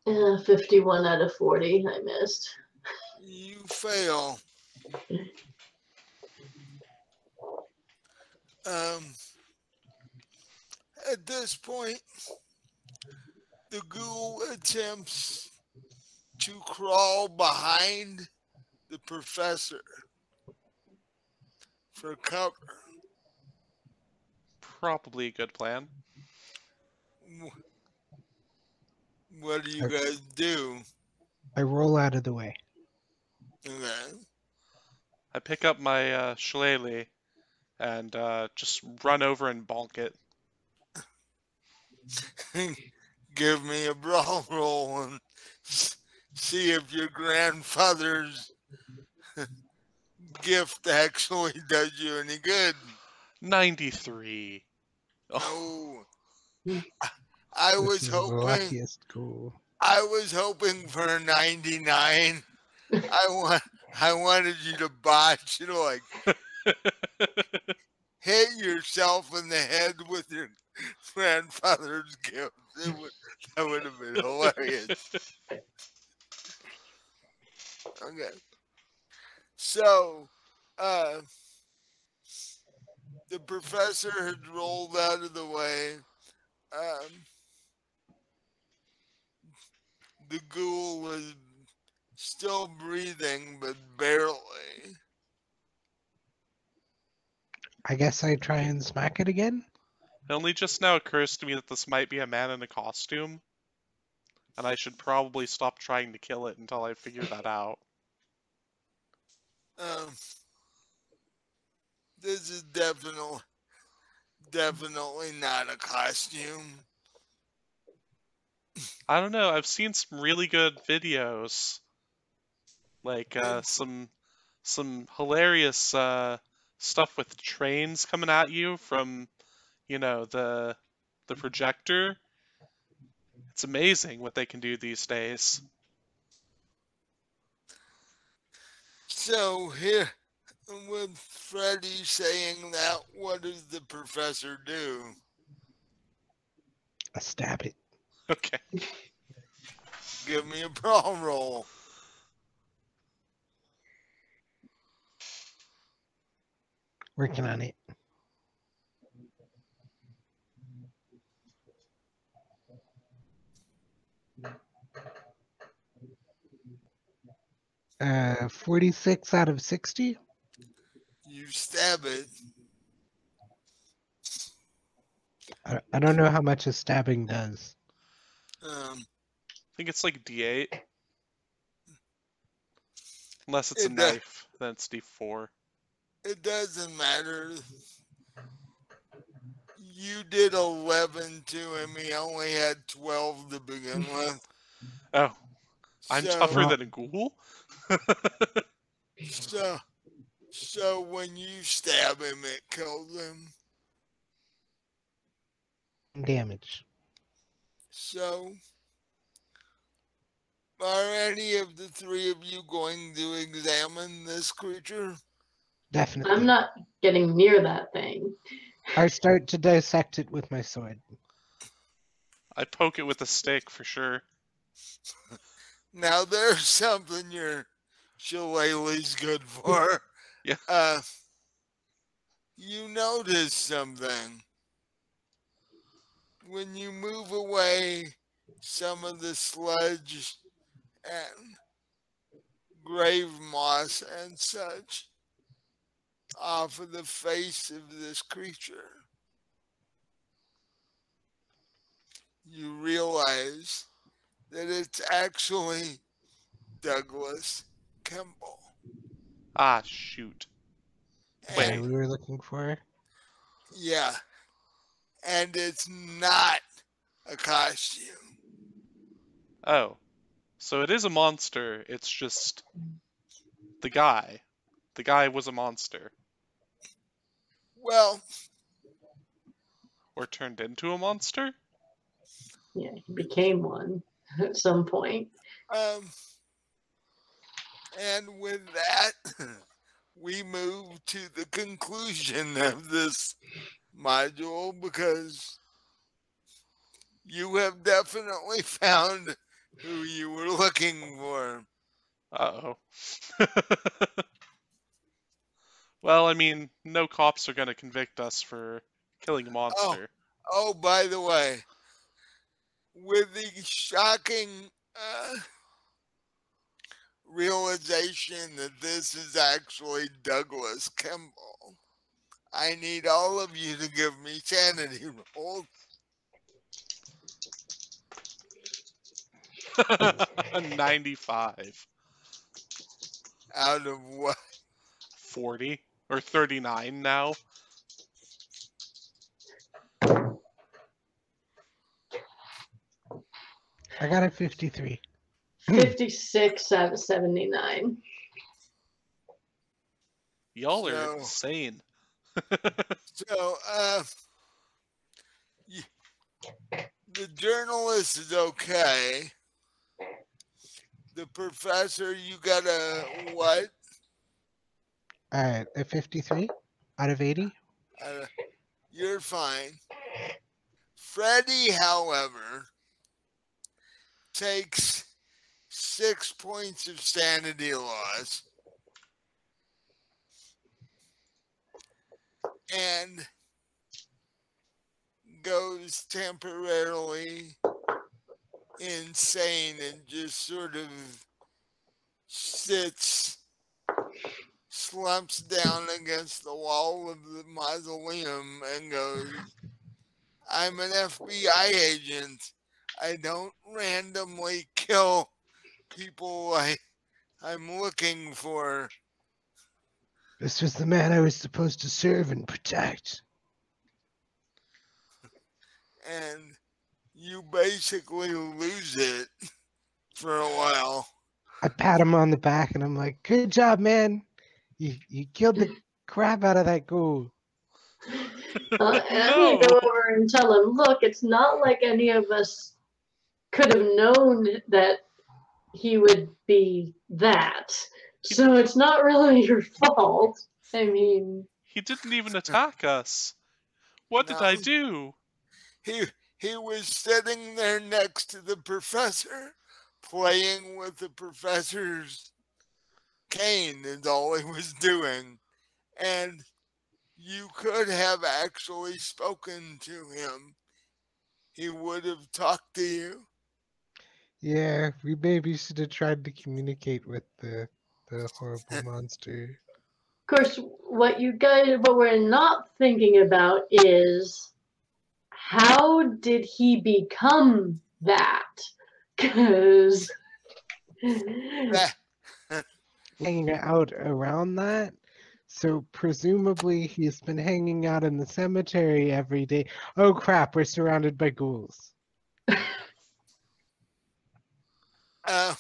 C: Yeah, 51 out of 40. I missed.
A: you fail. Um, at this point, the ghoul attempts to crawl behind the professor for cover.
D: Probably a good plan.
A: Wh- What do you
B: Okay.
A: guys do?
B: I roll out of the way.
A: Okay.
D: I pick up my uh, shillelagh and uh, just run over and bonk it.
A: Give me a brawl roll and see if your grandfather's gift actually does you any good.
D: 93. Oh,
A: No. I
B: This
A: was hoping
B: luckiest.
A: I was hoping for a 99. I want I wanted you to botch, you know, like hit yourself in the head with your grandfather's gift. It would, that would have been hilarious. Okay. So, uh, the professor had rolled out of the way. Um, the ghoul was still breathing, but barely.
B: I guess I try and smack it again.
D: It only just now occurs to me that this might be a man in a costume. And I should probably stop trying to kill it until I figure that out.
A: Um, this is definitely definitely not a costume.
D: I don't know. I've seen some really good videos, like uh, some some hilarious uh, stuff with trains coming at you from, you know, the the projector. It's amazing what they can do these days.
A: So here, with Freddy saying that, what does the professor do?
B: I stab it.
D: Okay.
A: Give me a brawl roll.
B: Working on it. Uh, 46 out of 60.
A: You stab it.
B: I, I don't know how much a stabbing does.
A: Um,
D: I think it's like D8. Unless it's a
A: does-
D: knife, then it's D4.
A: it doesn't matter. You did 11 to him. He only had 12 to begin with.
D: Oh, I'm
A: So-
D: tougher
B: Well-
D: than a ghoul?
A: So, so when you stab him, it kills him.
B: Damage.
A: So, are any of the three of you going to examine this creature?
B: Definitely.
C: I'm not getting near that thing.
B: I start to dissect it with my sword.
D: I poke it with a stick for sure.
A: Now, there's something your shillelagh's good for.
D: Yeah.
A: Uh, you notice something. When you move away some of the sludge and grave moss and such off of the face of this creature, you realize that it's actually Douglas Kimball.
D: Ah, shoot. Wait.
B: Guy we were looking for.
A: Yeah. And it's not a costume.
D: Oh. So it is a monster. It's just the guy. The guy was a monster.
A: Well,
D: Or turned into a monster?
C: Yeah, he became one at some point.
A: um, and with that, we move to the conclusion of this module because you have definitely found who you were looking for.
D: Uh oh. well, I mean, no cops are gonna convict us for killing a monster.
A: Oh, oh by the way, with the shocking uh, realization that this is actually Douglas Kimball, I need all of you to give me sanity rolls.
D: 95.
A: Out of what?
D: 40. Or 39 now.
B: I got a 53.
C: 56 out of 79.
D: Y'all are
A: So-
D: insane.
A: So, uh, y- the journalist is okay. The professor, you got a what?
B: Uh, a 53 out of 80.
A: Uh, you're fine. Freddy, however, takes six points of sanity loss and goes temporarily insane and just sort of sits slumps down against the wall of the mausoleum and goes, I'm an FBI agent. I don't randomly kill people I, I'm looking for.
B: This was the man I was supposed to serve and protect.
A: and you basically lose it for a while.
B: I pat him on the back and I'm like, "Good job, man! You you killed the crap out of that ghoul."
C: Uh, and I'm gonna go over and tell him, look, it's not like any of us could have known that he would be that. So it's not really your fault. I mean,
D: He didn't even attack us. What did I do?
A: He he was sitting there next to the professor, playing with the professor's cane is all he was doing. And you could have actually spoken to him. He would have talked to you.
B: Yeah, we maybe should have tried to communicate with the the horrible monster.
C: of course, what you guys, what we're not thinking about is how did he become that? Because
B: hanging out around that. So presumably he's been hanging out in the cemetery every day. Oh crap, we're surrounded by ghouls.
A: Uh,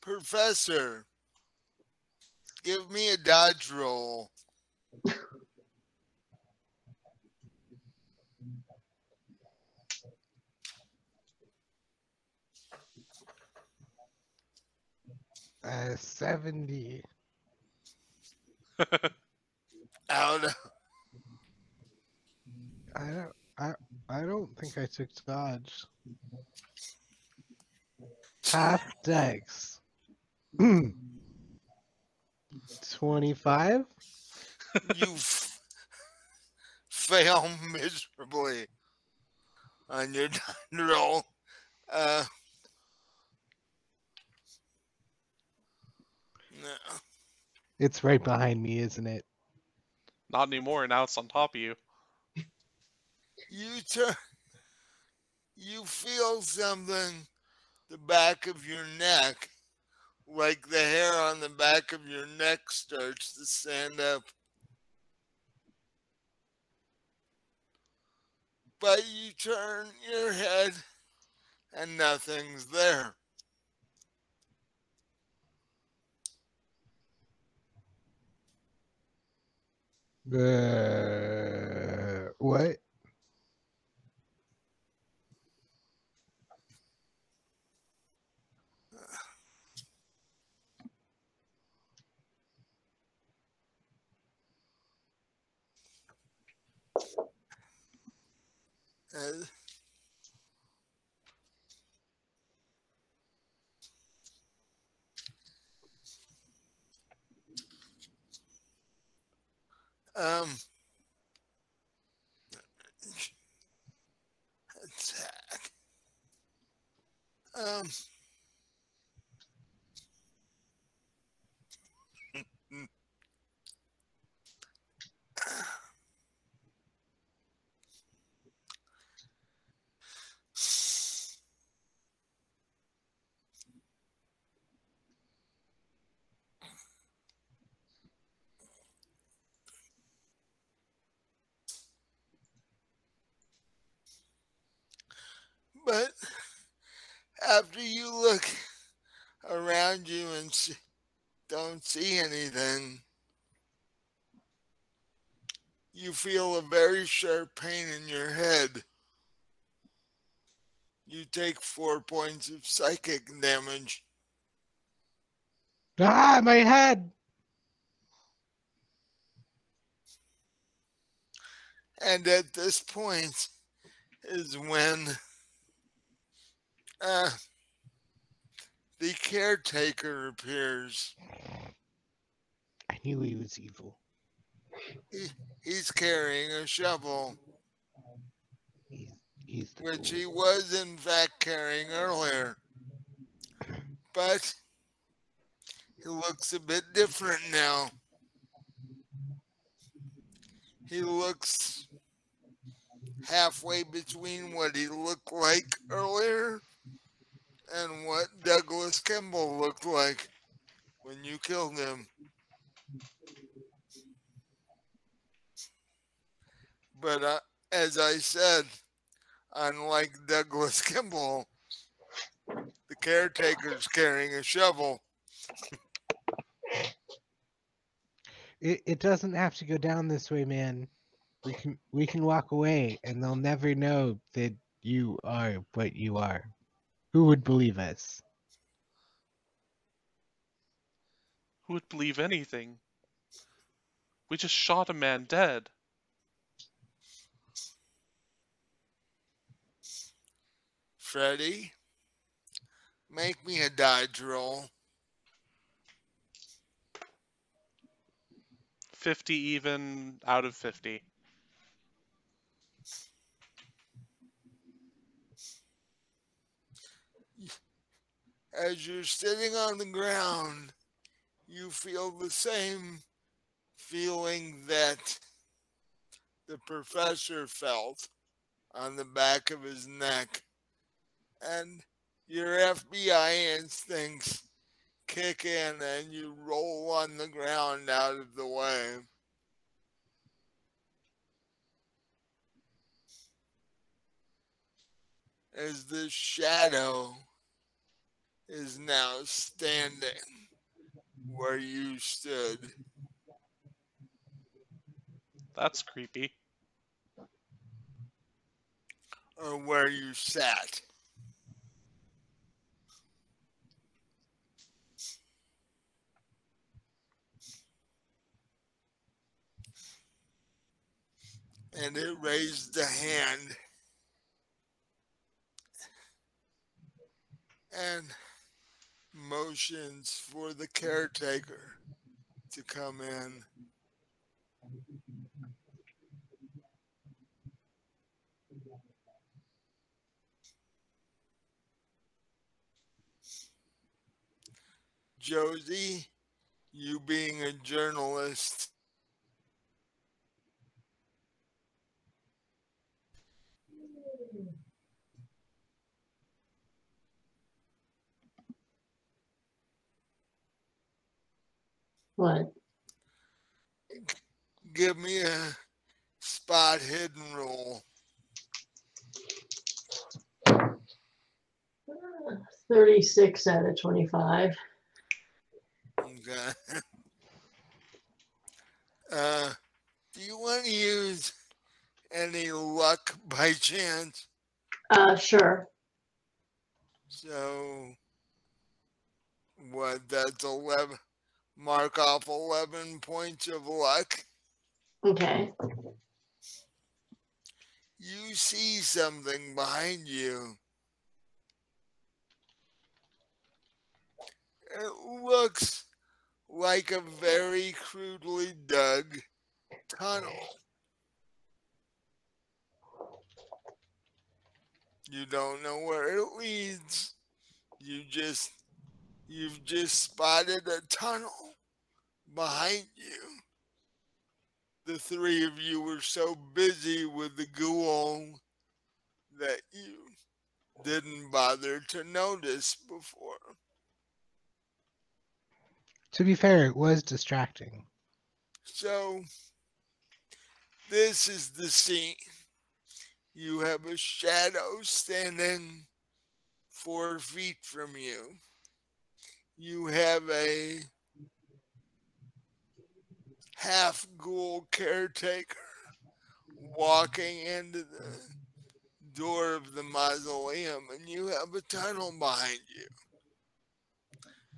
A: Professor, give me a dodge roll.
B: Uh, 70.
A: Out of
B: I don't I I don't think I took dodge. Half dex. Hmm. 25?
A: you f- fail miserably on your roll. Uh, no.
B: It's right behind me, isn't it?
D: Not anymore. Now it's on top of you.
A: you turn you feel something the back of your neck like the hair on the back of your neck starts to stand up but you turn your head and nothing's there
B: Uh, what?
A: Uh, um attack. um But after you look around you and see, don't see anything, you feel a very sharp pain in your head. You take four points of psychic damage.
B: Ah, my head!
A: And at this point is when uh, the caretaker appears.
B: I knew he was evil.
A: He's carrying a shovel,
B: He's, he's
A: which he was in fact carrying earlier. But he looks a bit different now. He looks halfway between what he looked like earlier and what Douglas Kimball looked like when you killed him. But uh, as I said, unlike Douglas Kimball, the caretaker's carrying a shovel.
B: It, it doesn't have to go down this way, man. We can we can walk away, and they'll never know that you are what you are. Who would believe us?
D: Who would believe anything? We just shot a man dead.
A: Freddy, make me a dodge roll.
D: 50 even out of 50.
A: As you're sitting on the ground, you feel the same feeling that the professor felt on the back of his neck. And your FBI instincts kick in and you roll on the ground out of the way. As the shadow is now standing where you stood.
D: That's creepy.
A: Or where you sat. And it raised the hand. And motions for the caretaker to come in. Josie, you being a journalist,
C: What?
A: give me a spot hidden roll.
C: 36 out of 25.
A: Okay. Uh, do you want to use any luck by chance?
C: Uh, sure.
A: So, what? That's 11. Mark off 11 points of luck.
C: Okay.
A: You see something behind you. It looks like a very crudely dug tunnel. You don't know where it leads. You just you've just spotted a tunnel behind you. The three of you were so busy with the ghoul that you didn't bother to notice before.
B: To be fair, it was distracting.
A: So, this is the scene. You have a shadow standing four feet from you. You have a half ghoul caretaker walking into the door of the mausoleum, and you have a tunnel behind you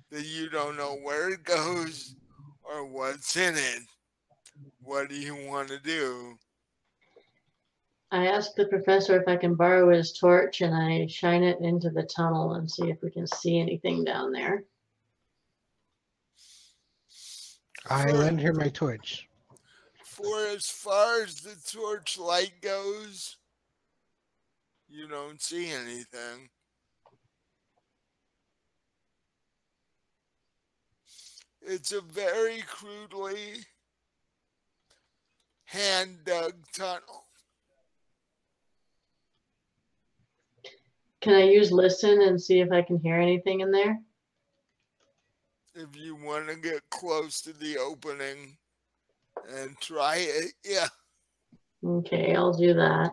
A: that you don't know where it goes or what's in it. What do you want to do?
C: I asked the professor if I can borrow his torch and I shine it into the tunnel and see if we can see anything down there.
B: I
A: For-
B: lend her my torch.
A: For as far as the torch light goes, you don't see anything. It's a very crudely hand dug tunnel.
C: can I use listen and see if I can hear anything in there?
A: If you want to get close to the opening and try it, yeah.
C: Okay, I'll do that.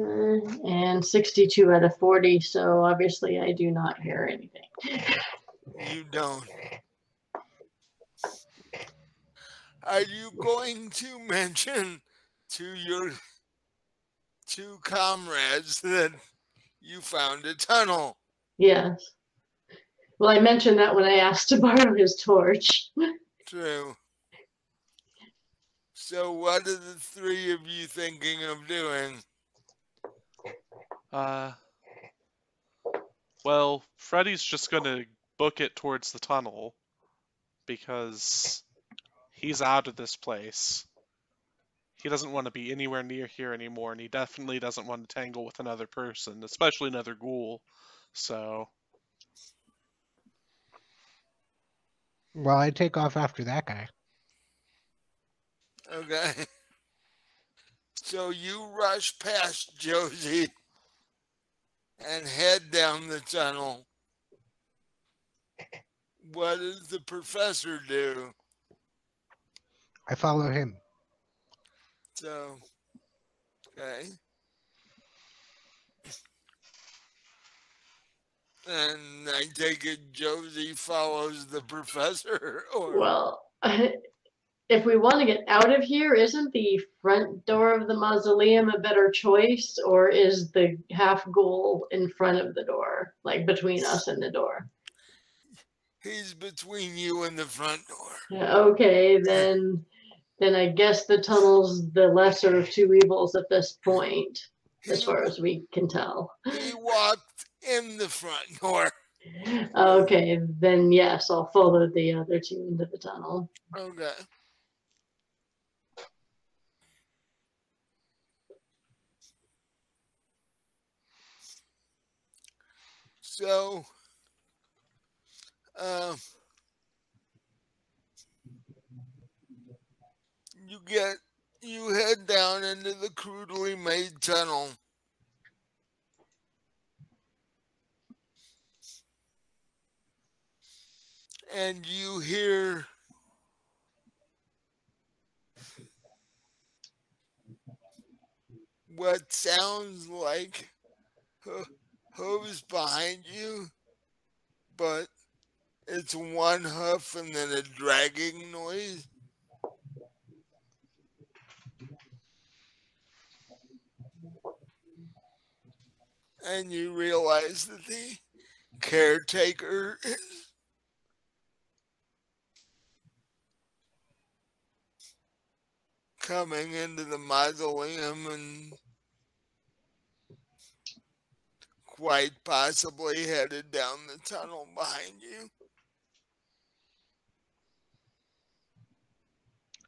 C: Uh, and 62 out of 40, so obviously I do not hear anything.
A: You don't. Are you going to mention to your two comrades that you found a tunnel?
C: Yes. Well, I mentioned that when I asked to borrow his torch.
A: True. So, what are the three of you thinking of doing?
D: Uh, well, Freddy's just gonna book it towards the tunnel because he's out of this place. He doesn't want to be anywhere near here anymore, and he definitely doesn't want to tangle with another person, especially another ghoul. So,
B: Well, I take off after that guy.
A: Okay. So, you rush past Josie and head down the tunnel. What does the professor do?
B: I follow him.
A: So, okay. And I take it Josie follows the professor, or
C: Well, if we want to get out of here, isn't the front door of the mausoleum a better choice, or is the half ghoul in front of the door, like between us and the door?
A: he's between you and the front door.
C: Okay, then, then I guess the tunnel's the lesser of two evils at this point, as far as we can tell.
A: he walked in the front door.
C: Okay, then yes, I'll follow the other two into the tunnel.
A: Okay. So, um, you get you head down into the crudely made tunnel. And you hear what sounds like ho- hooves behind you, but it's one hoof and then a dragging noise. And you realize that the caretaker is coming into the mausoleum and quite possibly headed down the tunnel behind you.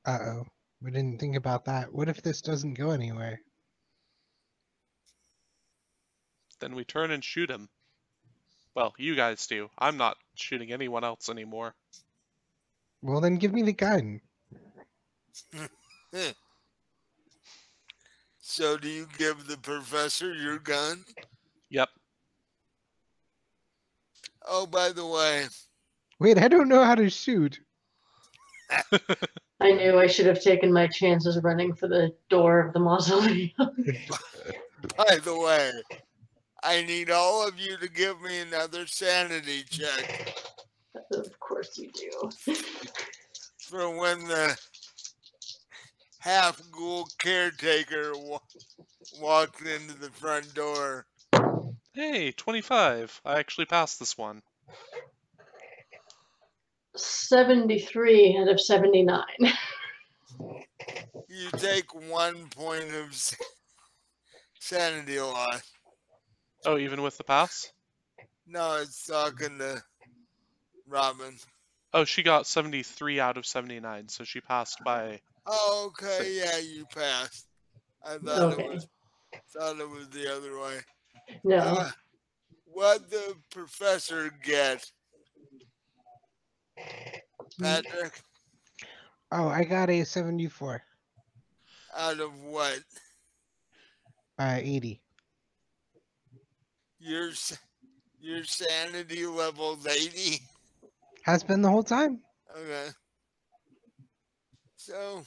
B: Uh oh. We didn't think about that. What if this doesn't go anywhere?
D: Then we turn and shoot him. Well, you guys do. I'm not shooting anyone else anymore.
B: Well, then give me the gun.
A: So, do you give the professor your gun?
D: Yep.
A: Oh, by the way,
B: Wait, I don't know how to shoot.
C: I knew I should have taken my chances running for the door of the mausoleum.
A: by the way, I need all of you to give me another sanity check
C: of course you do.
A: for when the half ghoul caretaker wa- walked into the front door.
D: Hey, 25. I actually passed this one.
C: 73 out of 79.
A: You take one point of sanity loss.
D: Oh, even with the pass?
A: No, it's talking to Robin.
D: Oh, she got 73 out of 79, so she passed by.
A: Oh, okay, yeah, you passed. I thought
C: Okay.
A: it was thought it was the other way.
C: No.
A: Uh, what the professor get, Patrick?
B: Oh, I got a 74.
A: Out of what?
B: Uh, 80.
A: Your your sanity level lady
B: Has been the whole time.
A: Okay. So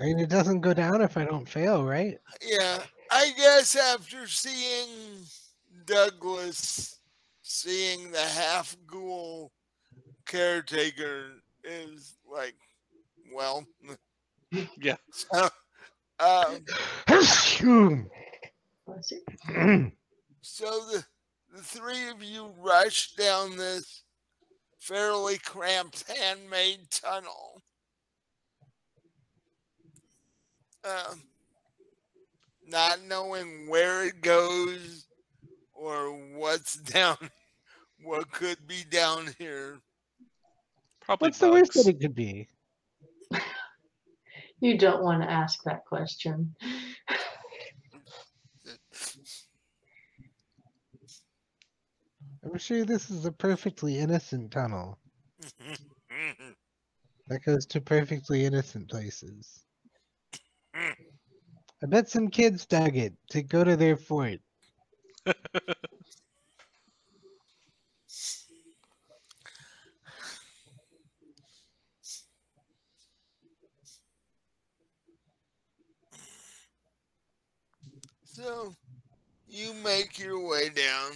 B: I mean, it doesn't go down if I don't fail, right?
A: yeah, I guess after seeing Douglas, seeing the half ghoul caretaker is like, well,
D: Yeah.
A: so, um,
C: Bless you.
A: so the the three of you rush down this fairly cramped handmade tunnel. Um, not knowing where it goes or what's down, what could be down here.
D: Probably
B: What's the worst that it could be?
C: You don't want to ask that question.
B: I'm sure this is a perfectly innocent tunnel that goes to perfectly innocent places. I bet some kids dug it to go to their fort.
A: so you make your way down.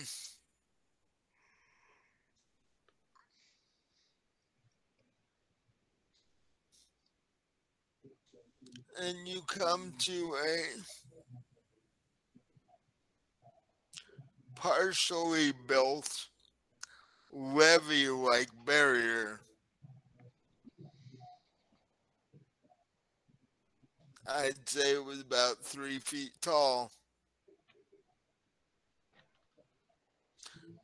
A: And you come to a partially built levee like barrier. I'd say it was about three feet tall.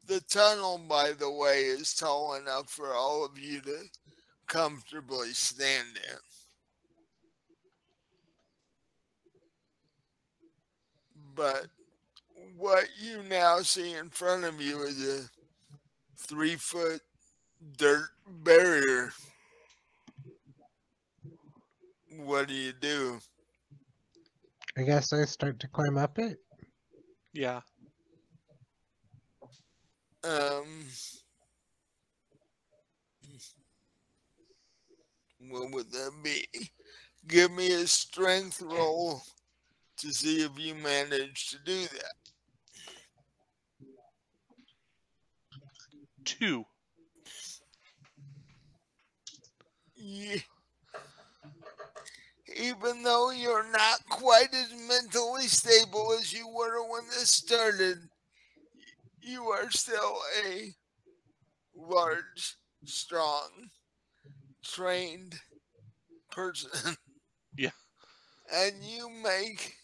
A: The tunnel, by the way, is tall enough for all of you to comfortably stand in. But what you now see in front of you is a three foot dirt barrier. What do you do?
B: I guess I start to climb up it.
D: Yeah.
A: Um, what would that be? Give me a strength roll to see if you manage to do that.
D: Two.
A: Even though you're not quite as mentally stable as you were when this started, you are still a large, strong, trained person.
D: Yeah.
A: And you make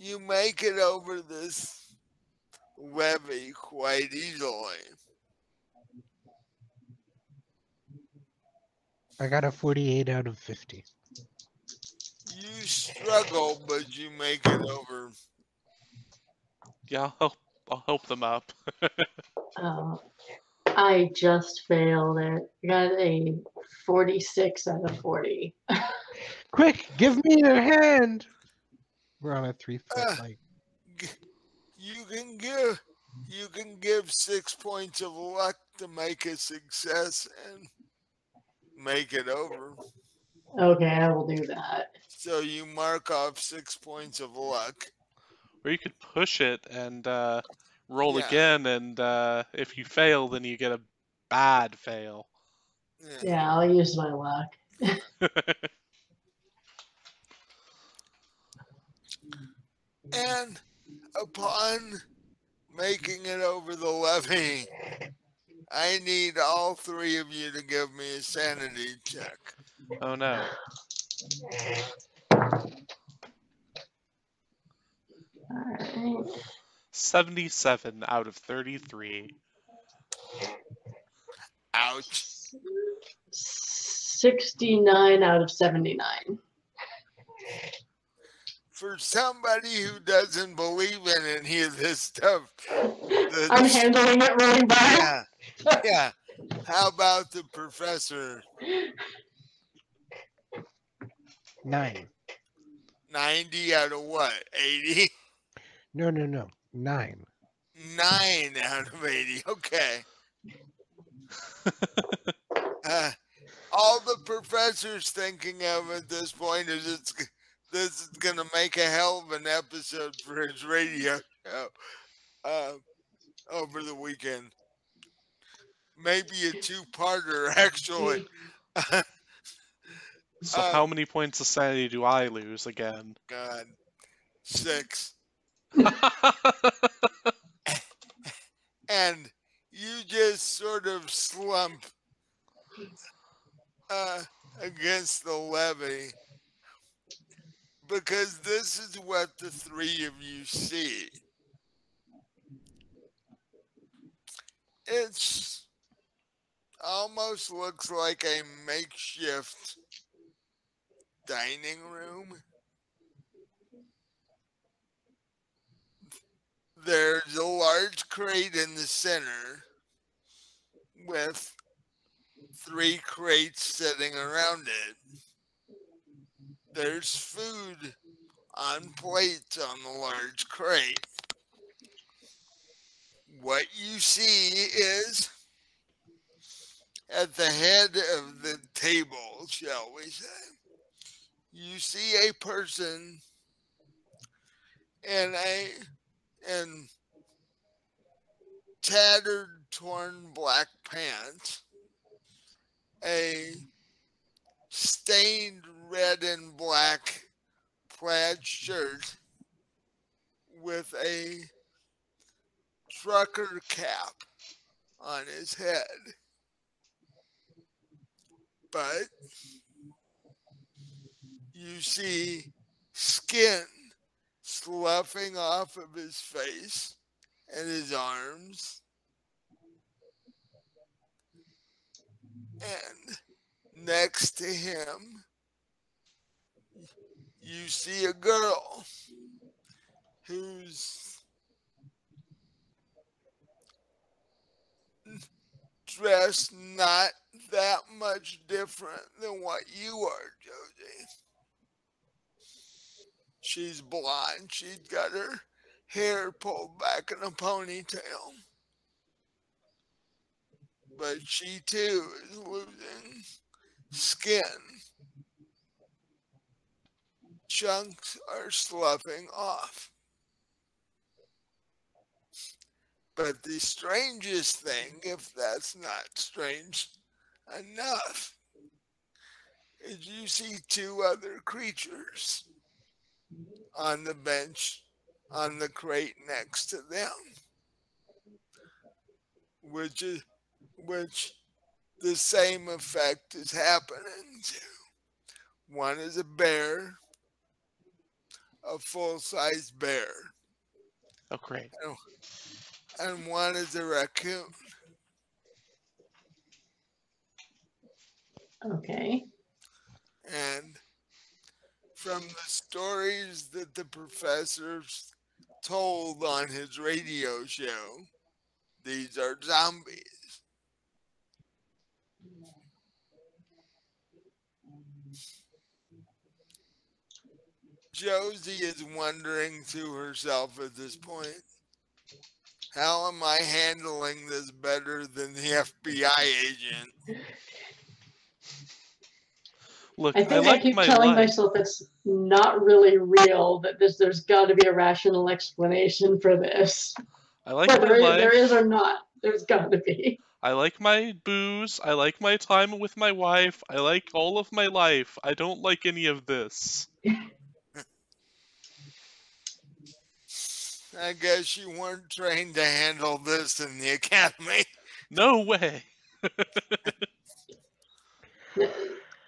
A: you make it over this levee quite easily.
B: I got a 48 out of 50.
A: You struggle, but you make it over.
D: Yeah, I'll help. I'll help them up.
C: Uh, I just failed it. I got a 46 out of 40.
B: Quick, give me your hand. We're on a three foot
A: Ah.
B: like.
A: You can give you can give six points of luck to make a success and make it over.
C: Okay, I will do that.
A: So you mark off six points of luck.
D: Or you could push it and uh, roll
A: Yeah.
D: again, and uh, if you fail, then you get a bad fail.
A: Yeah.
C: Yeah, I'll use my luck.
A: And upon making it over the levee, I need all three of you to give me a sanity check.
D: oh no.
C: Alright.
D: 77 out of 33.
A: Ouch.
C: 69 out of 79.
A: For somebody who doesn't believe in any of this stuff, the-
C: I'm handling it really bad.
A: yeah, yeah. How about the professor?
B: Nine.
A: 90 out of what? 80?
B: No, no, no. Nine.
A: 9 out of 80. Okay. Uh, all the professor's thinking of at this point is it's g- this is gonna make a hell of an episode for his radio show uh, over the weekend. Maybe a two-parter, actually.
D: So
A: Uh,
D: how many points of sanity do I lose again?
A: God, six, and you just sort of slump uh, against the levee because this is what the three of you see. It's almost looks like a makeshift dining room. There's a large crate in the center with three crates sitting around it. There's food on plates on the large crate. What you see is at the head of the table, shall we say, you see a person in a in tattered, torn black pants, a stained red and black plaid shirt with a trucker cap on his head. But you see skin sloughing off of his face and his arms. And next to him, you see a girl who's dressed not that much different than what you are, Josie. She's blonde. She's got her hair pulled back in a ponytail. But she too is losing skin. Chunks are sloughing off. But the strangest thing, if that's not strange enough, is you see two other creatures on the bench on the crate next to them which is which the same effect is happening to one is a bear a full-size bear
D: Oh, great.
A: and one is a raccoon
C: Okay.
A: and from the stories that the professors told on his radio show, these are zombies. Josie is wondering to herself at this point, how am I handling this better than the FBI agent?
D: Look,
C: I
D: I,
C: think I,
D: like
C: keep
D: my
C: telling
D: life.
C: myself it's not really real. That this, there's got to be a rational explanation for this.
D: I like
C: Whether
D: my life.
C: there is or not, there's got to be.
D: I like my booze. I like my time with my wife. I like all of my life. I don't like any of this.
A: I guess you weren't trained to handle this in the academy.
D: No way.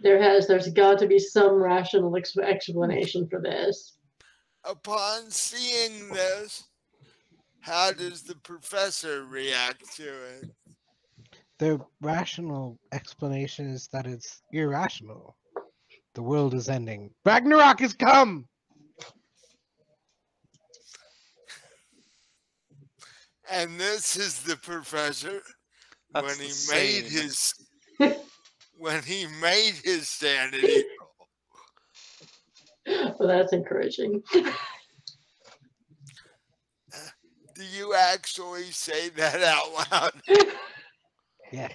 C: There has, there's got to be some rational ex- explanation for this.
A: Upon seeing this, how does the professor react to it?
B: The rational explanation is that it's irrational. The world is ending. Ragnarok has come!
A: And this is the professor
D: That's
A: when he
D: the
A: made his when he made his sanity roll.
C: so that's encouraging.
A: Do you actually say that out loud?
B: Yeah.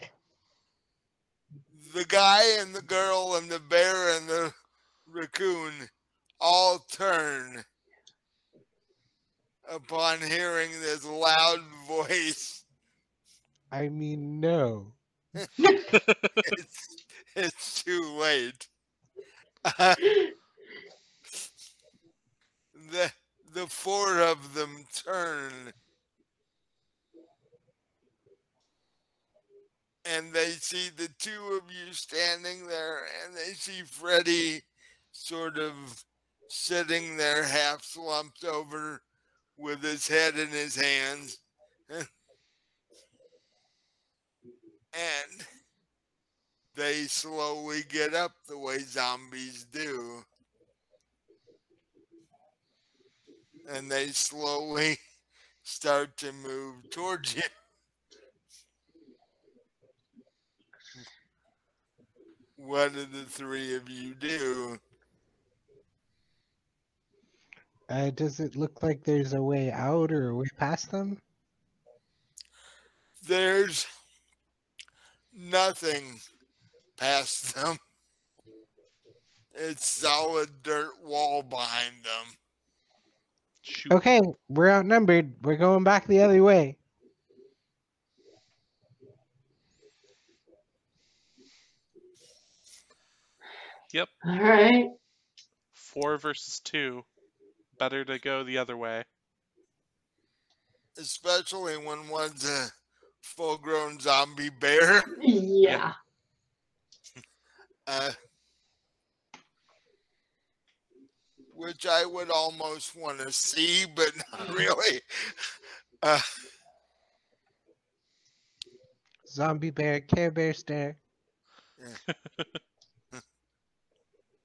A: The guy and the girl and the bear and the raccoon all turn upon hearing this loud voice.
B: I mean, no.
A: It's, it's too late. Uh, the the four of them turn and they see the two of you standing there and they see Freddy sort of sitting there half slumped over with his head in his hands and they slowly get up the way zombies do and they slowly start to move towards you. What do the three of you do?
B: Uh, does it look like there's a way out or a way past them?
A: There's nothing past them. It's solid dirt wall behind them.
D: Shoot.
B: Okay, we're outnumbered. We're going back the other way. Yep.
C: All right.
D: Four versus two. Better to go the other way.
A: Especially when one's a full grown zombie bear.
C: Yeah.
A: Uh, which I would almost want to see, but not really. Uh,
B: Zombie bear, Care Bear stare.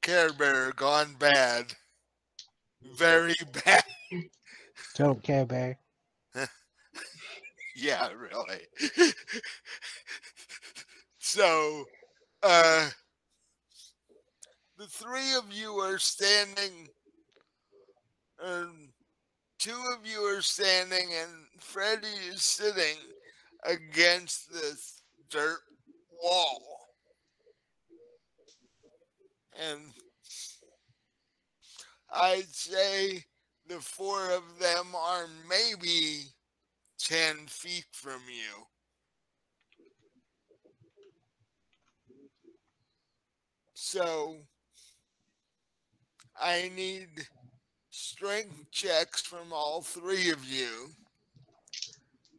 A: Care Bear gone bad. Very bad.
B: Don't Care Bear.
A: Yeah, really. so, uh, the three of you are standing, and two of you are standing, and Freddy is sitting against this dirt wall. And I'd say the four of them are maybe 10 feet from you. So I need strength checks from all three of you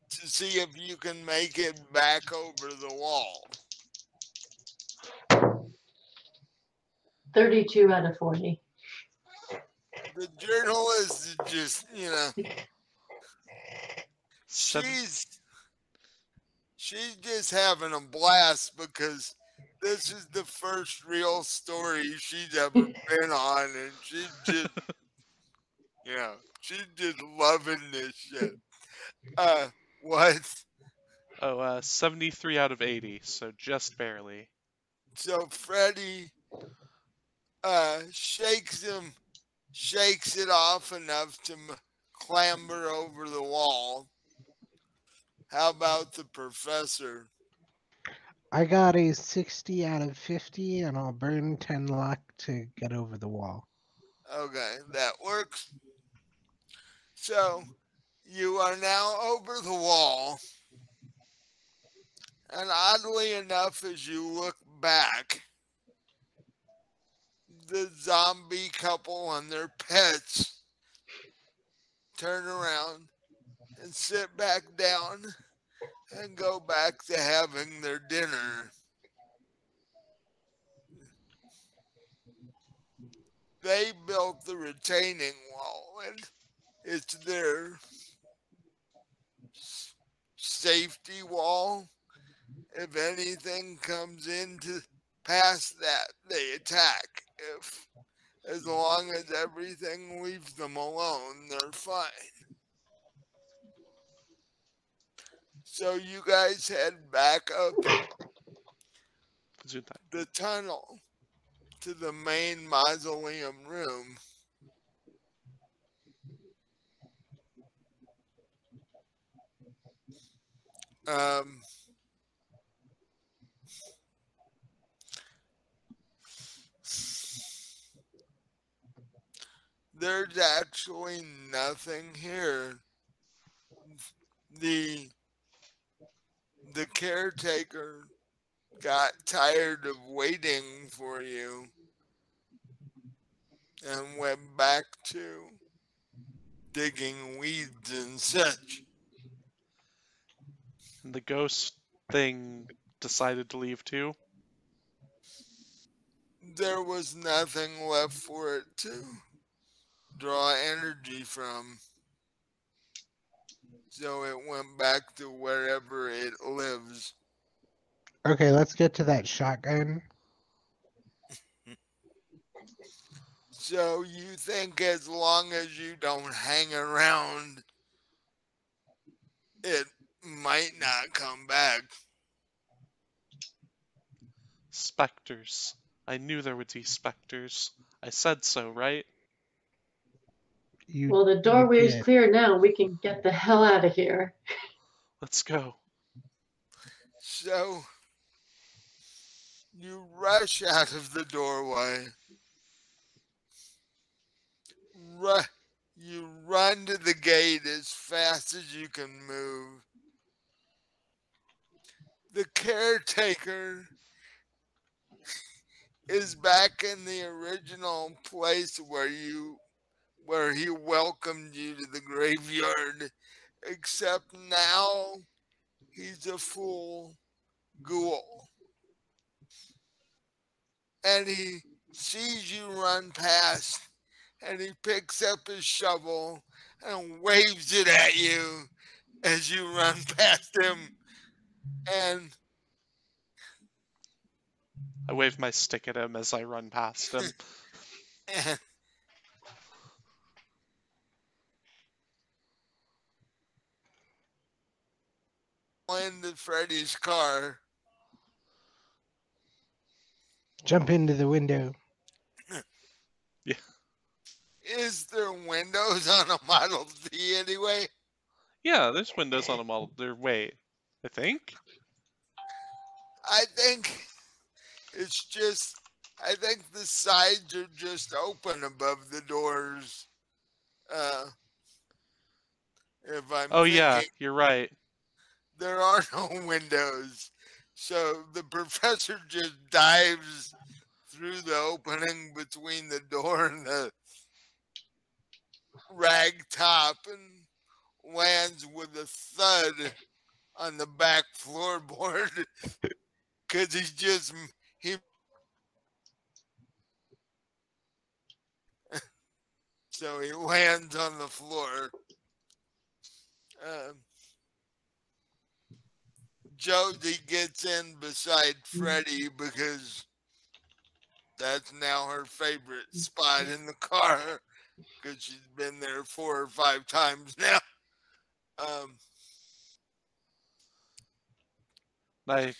A: to see if you can make it back over the wall.
C: 32 out of 40.
A: The journalist is just, you know, she's she's just having a blast because this is the first real story she's ever been on and she's just you know she's just loving this shit. Uh what?
D: Oh, uh, 73 out of 80, so just barely.
A: so freddy uh shakes him shakes it off enough to m- clamber over the wall how about the professor
B: I got a 60 out of 50, and I'll burn 10 luck to get over the wall.
A: Okay, that works. So you are now over the wall. And oddly enough, as you look back, the zombie couple and their pets turn around and sit back down and go back to having their dinner. They built the retaining wall and it's their safety wall. If anything comes in to past that, they attack. If as long as everything leaves them alone, they're fine. So you guys head back up the tunnel to the main mausoleum room. Um, there's actually nothing here. The the caretaker got tired of waiting for you and went back to digging weeds and such.
D: The ghost thing decided to leave too.
A: There was nothing left for it to draw energy from. So it went back to wherever it lives.
B: Okay, let's get to that shotgun.
A: So you think as long as you don't hang around, it might not come back.
D: Specters. I knew there would be specters. I said so, right?
B: You
C: Well, the doorway is clear now. We can get the hell out of here.
D: Let's go.
A: So you rush out of the doorway. Ru- you run to the gate as fast as you can move. The caretaker is back in the original place where you where he welcomed you to the graveyard except now he's a full ghoul. And he sees you run past and he picks up his shovel and waves it at you as you run past him. And
D: I wave my stick at him as I run past him.
A: and into Freddy's car.
B: Jump into the window. Yeah.
A: Is there windows on a Model T anyway?
D: yeah, there's windows on a model. There, wait, I think.
A: I think it's just, I think the sides are just open above the doors. Uh, if I'm
D: Oh yeah, you're right.
A: There are no windows. So the professor just dives through the opening between the door and the rag top and lands with a thud on the back floorboard because he's just he so he lands on the floor um, Josie gets in beside Freddy because that's now her favorite spot in the car because she's been there four or five times now. Um,
D: I,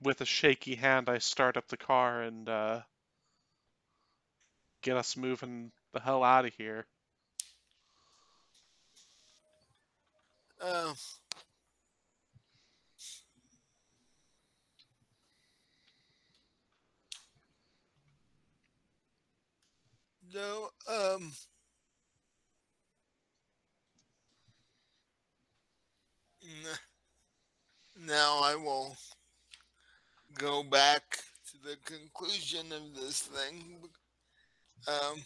D: with a shaky hand, I start up the car and uh, get us moving the hell out of here.
A: uh, no, um, now I will go back to the conclusion of this thing. Um,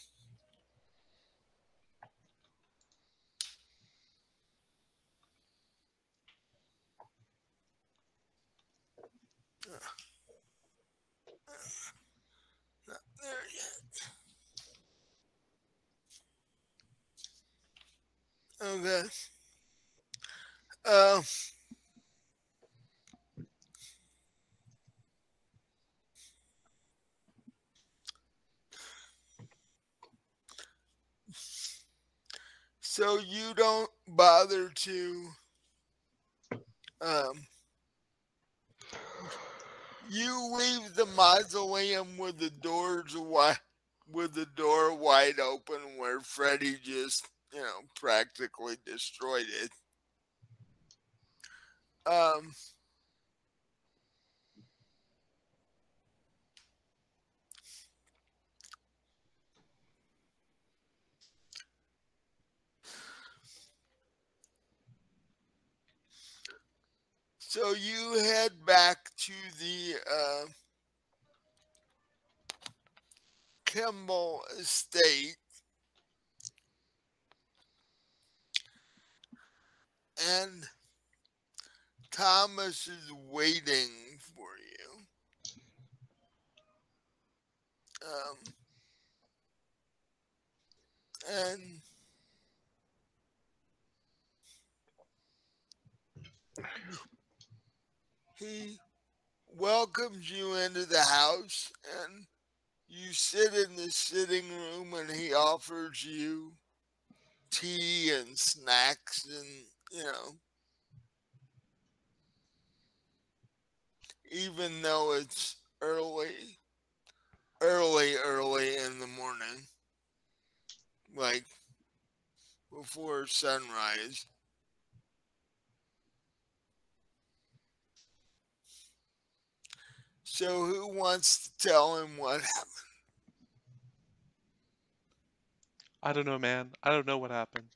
A: not there yet. Okay. Um. So you don't bother to um you leave the mausoleum with the doors wide with the door wide open where Freddy just, you know, practically destroyed it. Um, so you head back to the uh, Kimball estate. And Thomas is waiting for you. Um, and he welcomes you into the house and you sit in the sitting room and he offers you tea and snacks and you know even though it's early early early in the morning like before sunrise so who wants to tell him what happened
D: I don't know, man. I don't know what happened.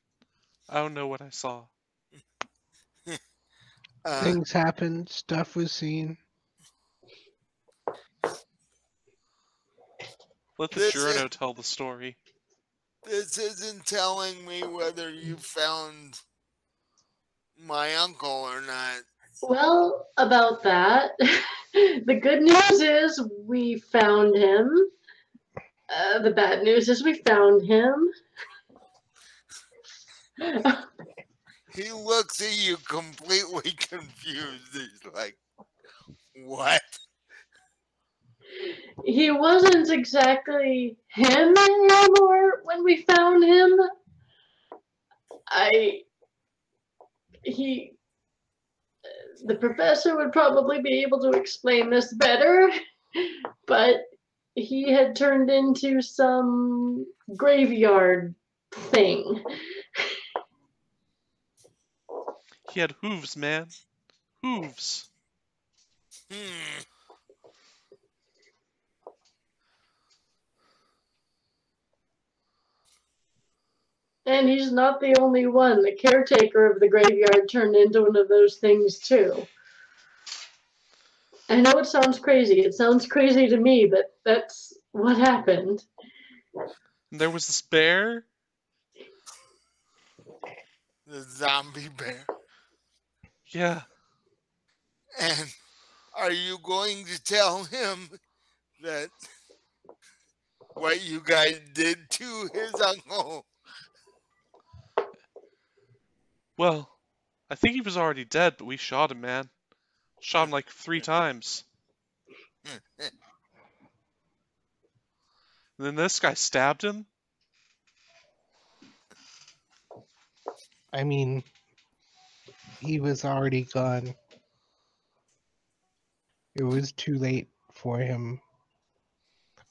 D: I don't know what I saw.
A: Uh,
B: Things happened. Stuff was seen.
D: Let the
A: This
D: journo
A: is-
D: tell the story.
A: this isn't telling me whether you found my uncle or not
C: Well, about that, the good news is we found him. Uh, the bad news is we found him.
A: he looks at you completely confused. He's like, What?
C: he wasn't exactly him anymore when we found him. I. He. The professor would probably be able to explain this better, but he had turned into some graveyard thing.
D: He had hooves, man. Hooves.
A: Hmm.
C: And he's not the only one. The caretaker of the graveyard turned into one of those things too. I know it sounds crazy. It sounds crazy to me, but that's what happened.
D: There was this bear.
A: The zombie bear.
D: Yeah.
A: And are you going to tell him that what you guys did to his uncle?
D: Well, I think he was already dead, but we shot him, man. Shot him like three times. And then this guy stabbed him.
B: I mean, he was already gone. It was too late for him.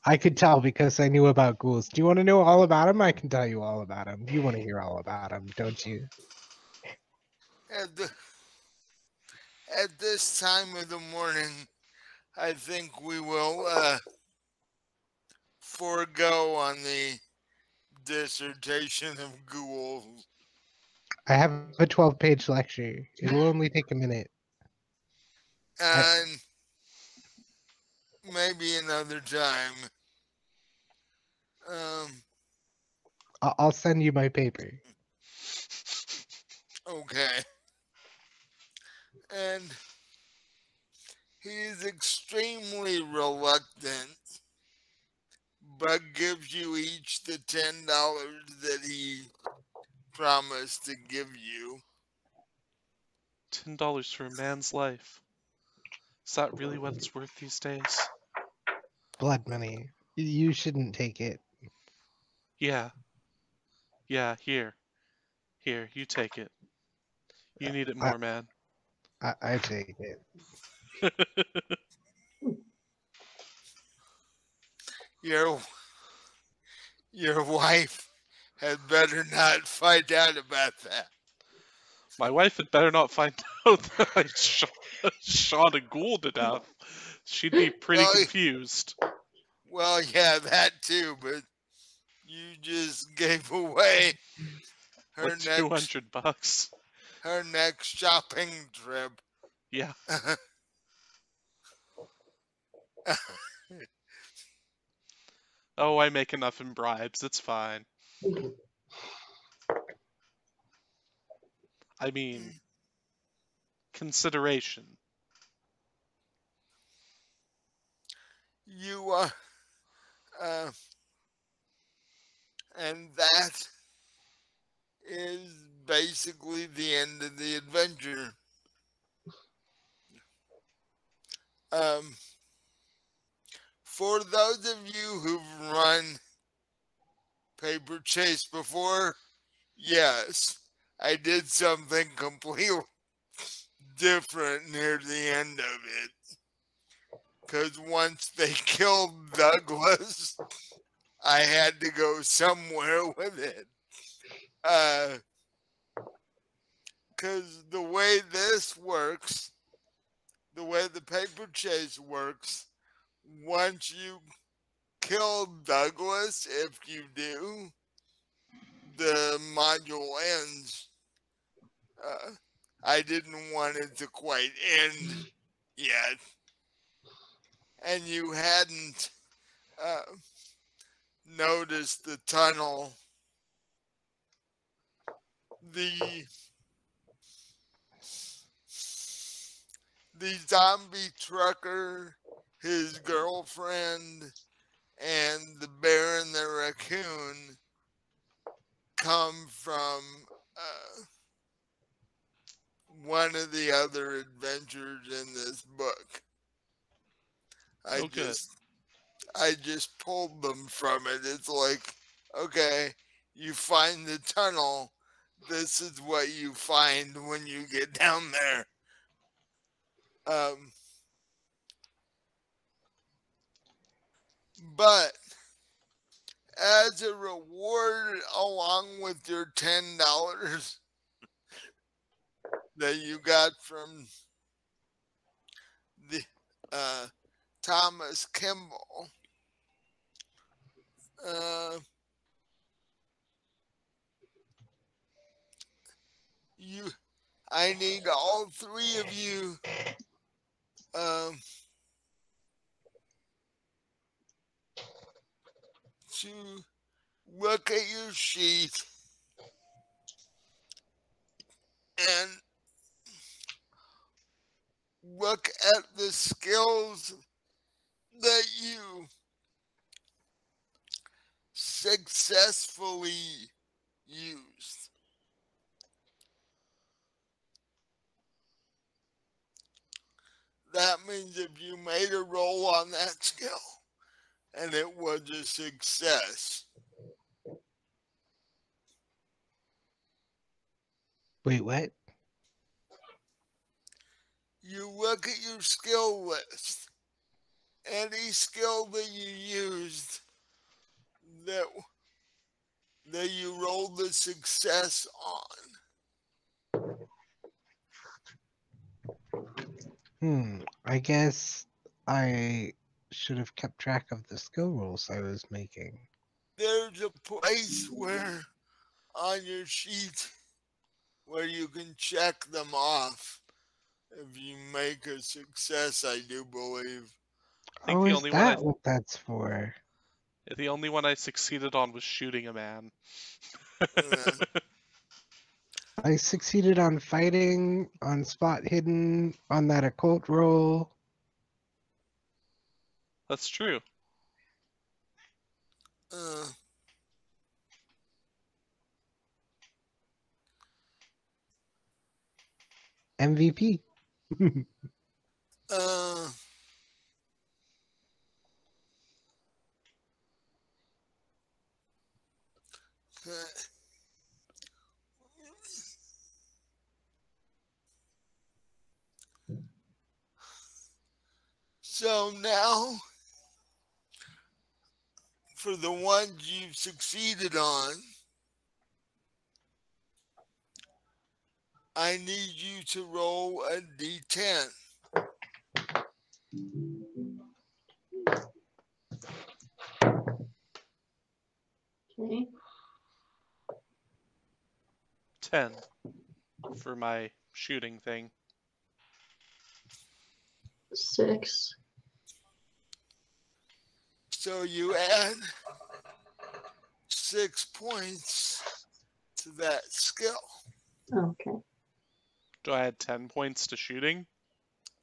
B: I could tell because I knew about ghouls. Do you want to know all about him? I can tell you all about him. You want to hear all about him, don't you?
A: At, the, at this time of the morning, I think we will uh, forego on the dissertation of ghouls.
B: I have a 12 page lecture. It'll only take a minute.
A: And maybe another time. Um,
B: I- I'll send you my paper.
A: Okay. And he is extremely reluctant, but gives you each the ten dollars that he promised to give you.
D: Ten dollars for a man's life. Is that really what it's worth these days?
B: Blood money. You shouldn't take it.
D: Yeah. Yeah, here. Here, you take it. You need it
B: I-
D: more, man.
B: I, I take it.
A: Your your wife had better not find out about that.
D: My wife had better not find out that I shot, shot a ghoul to death. She'd be pretty
A: Well,
D: confused.
A: Well, yeah, that too, but you just gave away her next
D: two hundred bucks.
A: her next shopping trip.
D: Yeah. Oh, I make enough in bribes. It's fine. I mean, consideration.
A: you uh, uh and that is basically the end of the adventure um for those of you who've run paper chase before? Yes. I did something completely different near the end of it. Because once they killed Douglas, I had to go somewhere with it. Uh, because the way this works, the way the paper chase works, once you kill Douglas, if you do, the module ends. Uh, I didn't want it to quite end yet and you hadn't uh, noticed the tunnel, the the zombie trucker, his girlfriend, and the bear and the raccoon come from uh, one of the other adventures in this book. I
D: good.
A: just I just pulled them from it. It's like, okay, you find the tunnel. This is what you find when you get down there. Um, but as a reward, along with your ten dollars that you got from the uh, Thomas Kimball. Uh, you, I need all three of you. Um, to look at your sheet and look at the skills that you successfully used. That means if you made a roll on that skill and it was a success,
B: Wait, what?
A: you look at your skill list. Any skill that you used that that you rolled the success on.
B: Hmm. I guess I should have kept track of the skill rolls I was making.
A: There's a place where on your sheet where you can check them off if you make a success, I do believe.
D: I think
B: oh,
D: the
B: is
D: only one I-
B: that what that's for?
D: The only one I succeeded on was shooting a man.
A: Yeah.
B: I succeeded on fighting, on spot hidden, on that occult roll.
D: That's true.
A: Uh,
B: MVP.
A: uh. So now, for the ones you've succeeded on, I need you to roll a d10.
C: Okay.
D: 10 for my shooting thing.
C: Six.
A: So you add six points to that skill.
C: Okay.
D: Do I add 10 points to shooting?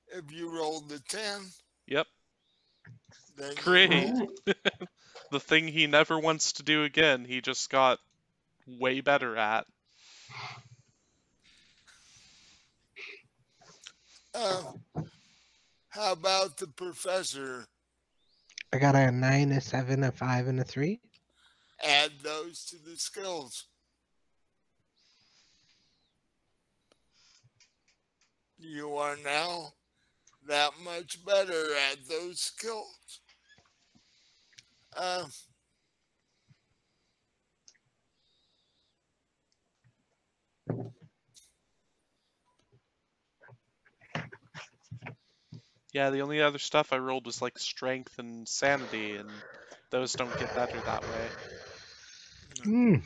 A: If you rolled the 10,
D: Yep.
A: then you
D: Great.
A: roll-
D: The thing he never wants to do again, he just got way better at.
A: Uh, how about the professor?
B: I got a nine, a seven, a five, and a three.
A: Add those to the skills. You are now that much better at those skills. Uh,
D: Yeah, the only other stuff I rolled was like strength and sanity, and those don't get better that way.
B: Hmm.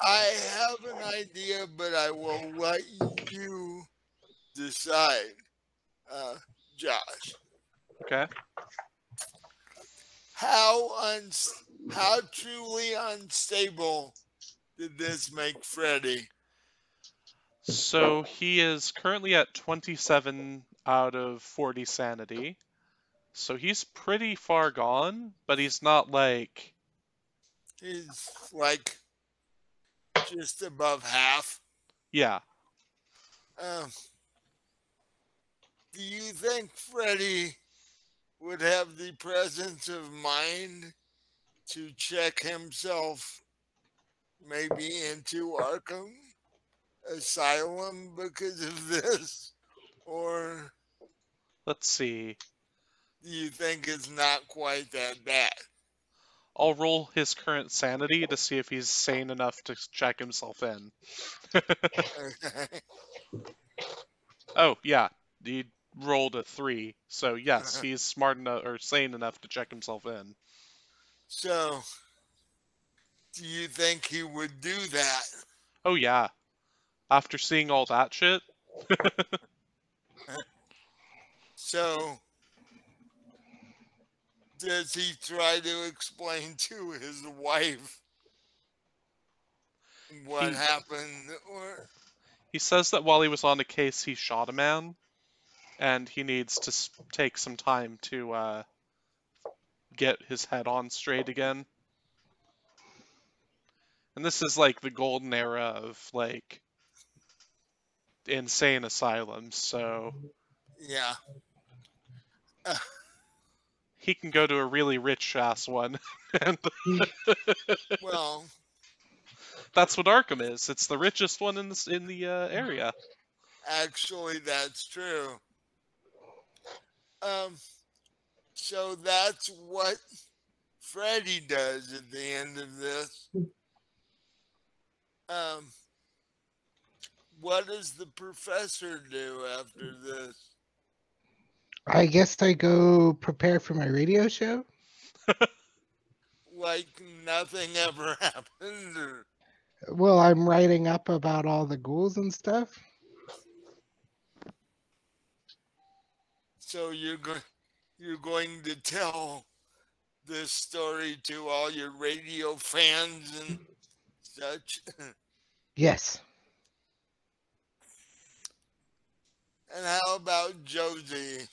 A: I have an idea, but I will let you decide, uh, Josh.
D: Okay.
A: How uns- how truly unstable did this make Freddy?
D: So he is currently at 27 out of 40 sanity. So he's pretty far gone, but he's not like.
A: He's like just above half.
D: Yeah.
A: Um, do you think Freddy would have the presence of mind to check himself maybe into Arkham Asylum because of this? Or
D: Let's see.
A: do you think it's not quite that bad?
D: I'll roll his current sanity to see if he's sane enough to check himself in. Oh, yeah. He rolled a 3. So, yes, uh-huh. he's smart enough or sane enough to check himself in.
A: so, do you think he would do that?
D: Oh, yeah. After seeing all that shit,
A: So, does he try to explain to his wife what
D: He-
A: happened? Or
D: he says that while he was on a case, he shot a man, and he needs to take some time to uh, get his head on straight again. And this is like the golden era of like insane asylums, so
A: yeah,
D: he can go to a really rich ass one, and
A: well,
D: that's what Arkham is. It's the richest one in this in the uh, area.
A: actually, that's true. Um, so that's what Freddy does at the end of this. Um, what does the professor do after this?
B: I guess I go prepare for my radio show.
A: Like nothing ever happened, or
B: Well, I'm writing up about all the ghouls and stuff.
A: So you're going you're going to tell this story to all your radio fans and such.
B: Yes.
A: And how about Josie?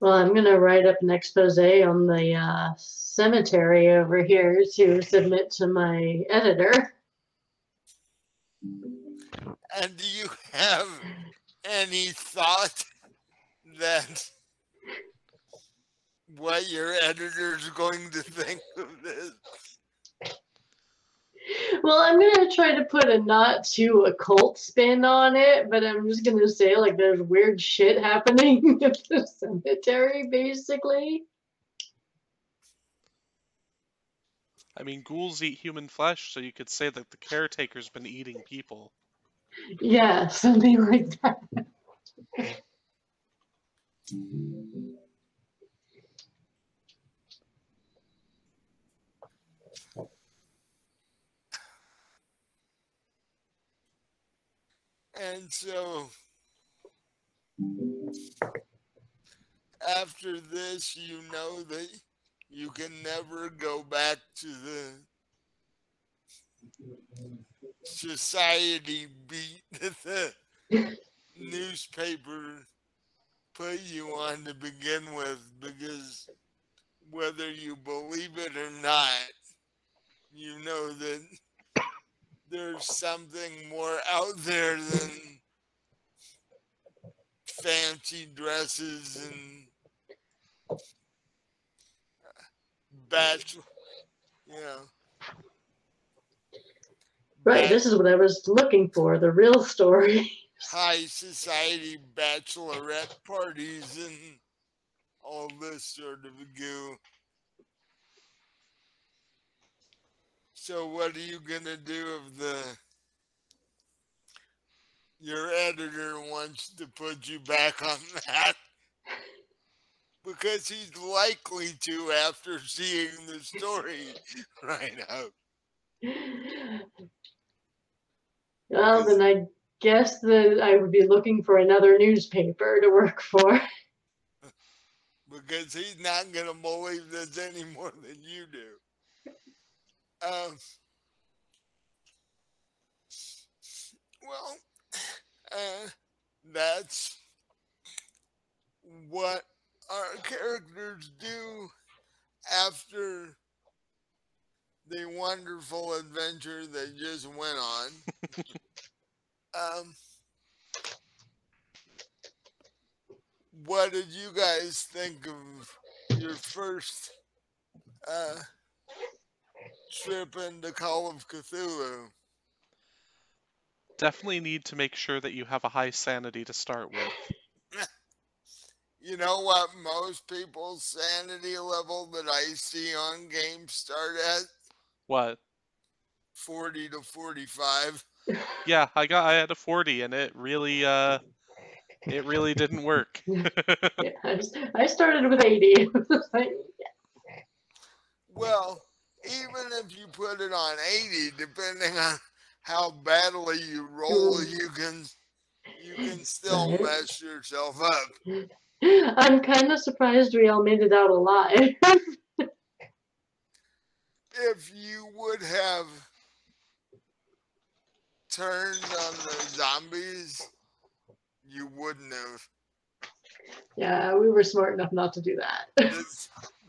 C: Well, I'm going to write up an expose on the uh, cemetery over here to submit to my editor.
A: And do you have any thought that what your editor's going to think of this?
C: Well, I'm gonna try to put a not too occult spin on it, but I'm just gonna say like there's weird shit happening at the cemetery, basically.
D: I mean, ghouls eat human flesh, so you could say that the caretaker's been eating people.
C: Yeah, something like that.
A: And so after this, you know that you can never go back to the society beat that the newspaper put you on to begin with because whether you believe it or not, you know that there's something more out there than fancy dresses and bachelor, you know.
C: Right, this is what I was looking for, the real story.
A: high society bachelorette parties and all this sort of goo. So what are you gonna do if the your editor wants to put you back on that? Because he's likely to after seeing the story right out.
C: Well, then I guess that I would be looking for another newspaper to work for.
A: because he's not going to believe this any more than you do. Um, well, uh, that's what our characters do after the wonderful adventure they just went on. um, what did you guys think of your first uh, trip into Call of Cthulhu?
D: Definitely need to make sure that you have a high sanity to start with.
A: You know what most people's sanity level that I see on games start at?
D: What?
A: 40 to 45.
D: Yeah, I got I had a 40 and it really uh it really didn't work.
C: Yeah, I, just, I started with 80.
A: Well, even if you put it on 80, depending on how badly you roll, you can you can still mess yourself up.
C: I'm kind of surprised we all made it out alive.
A: If you would have turned on the zombies, you wouldn't have.
C: yeah, we were smart enough not to do that.
A: The,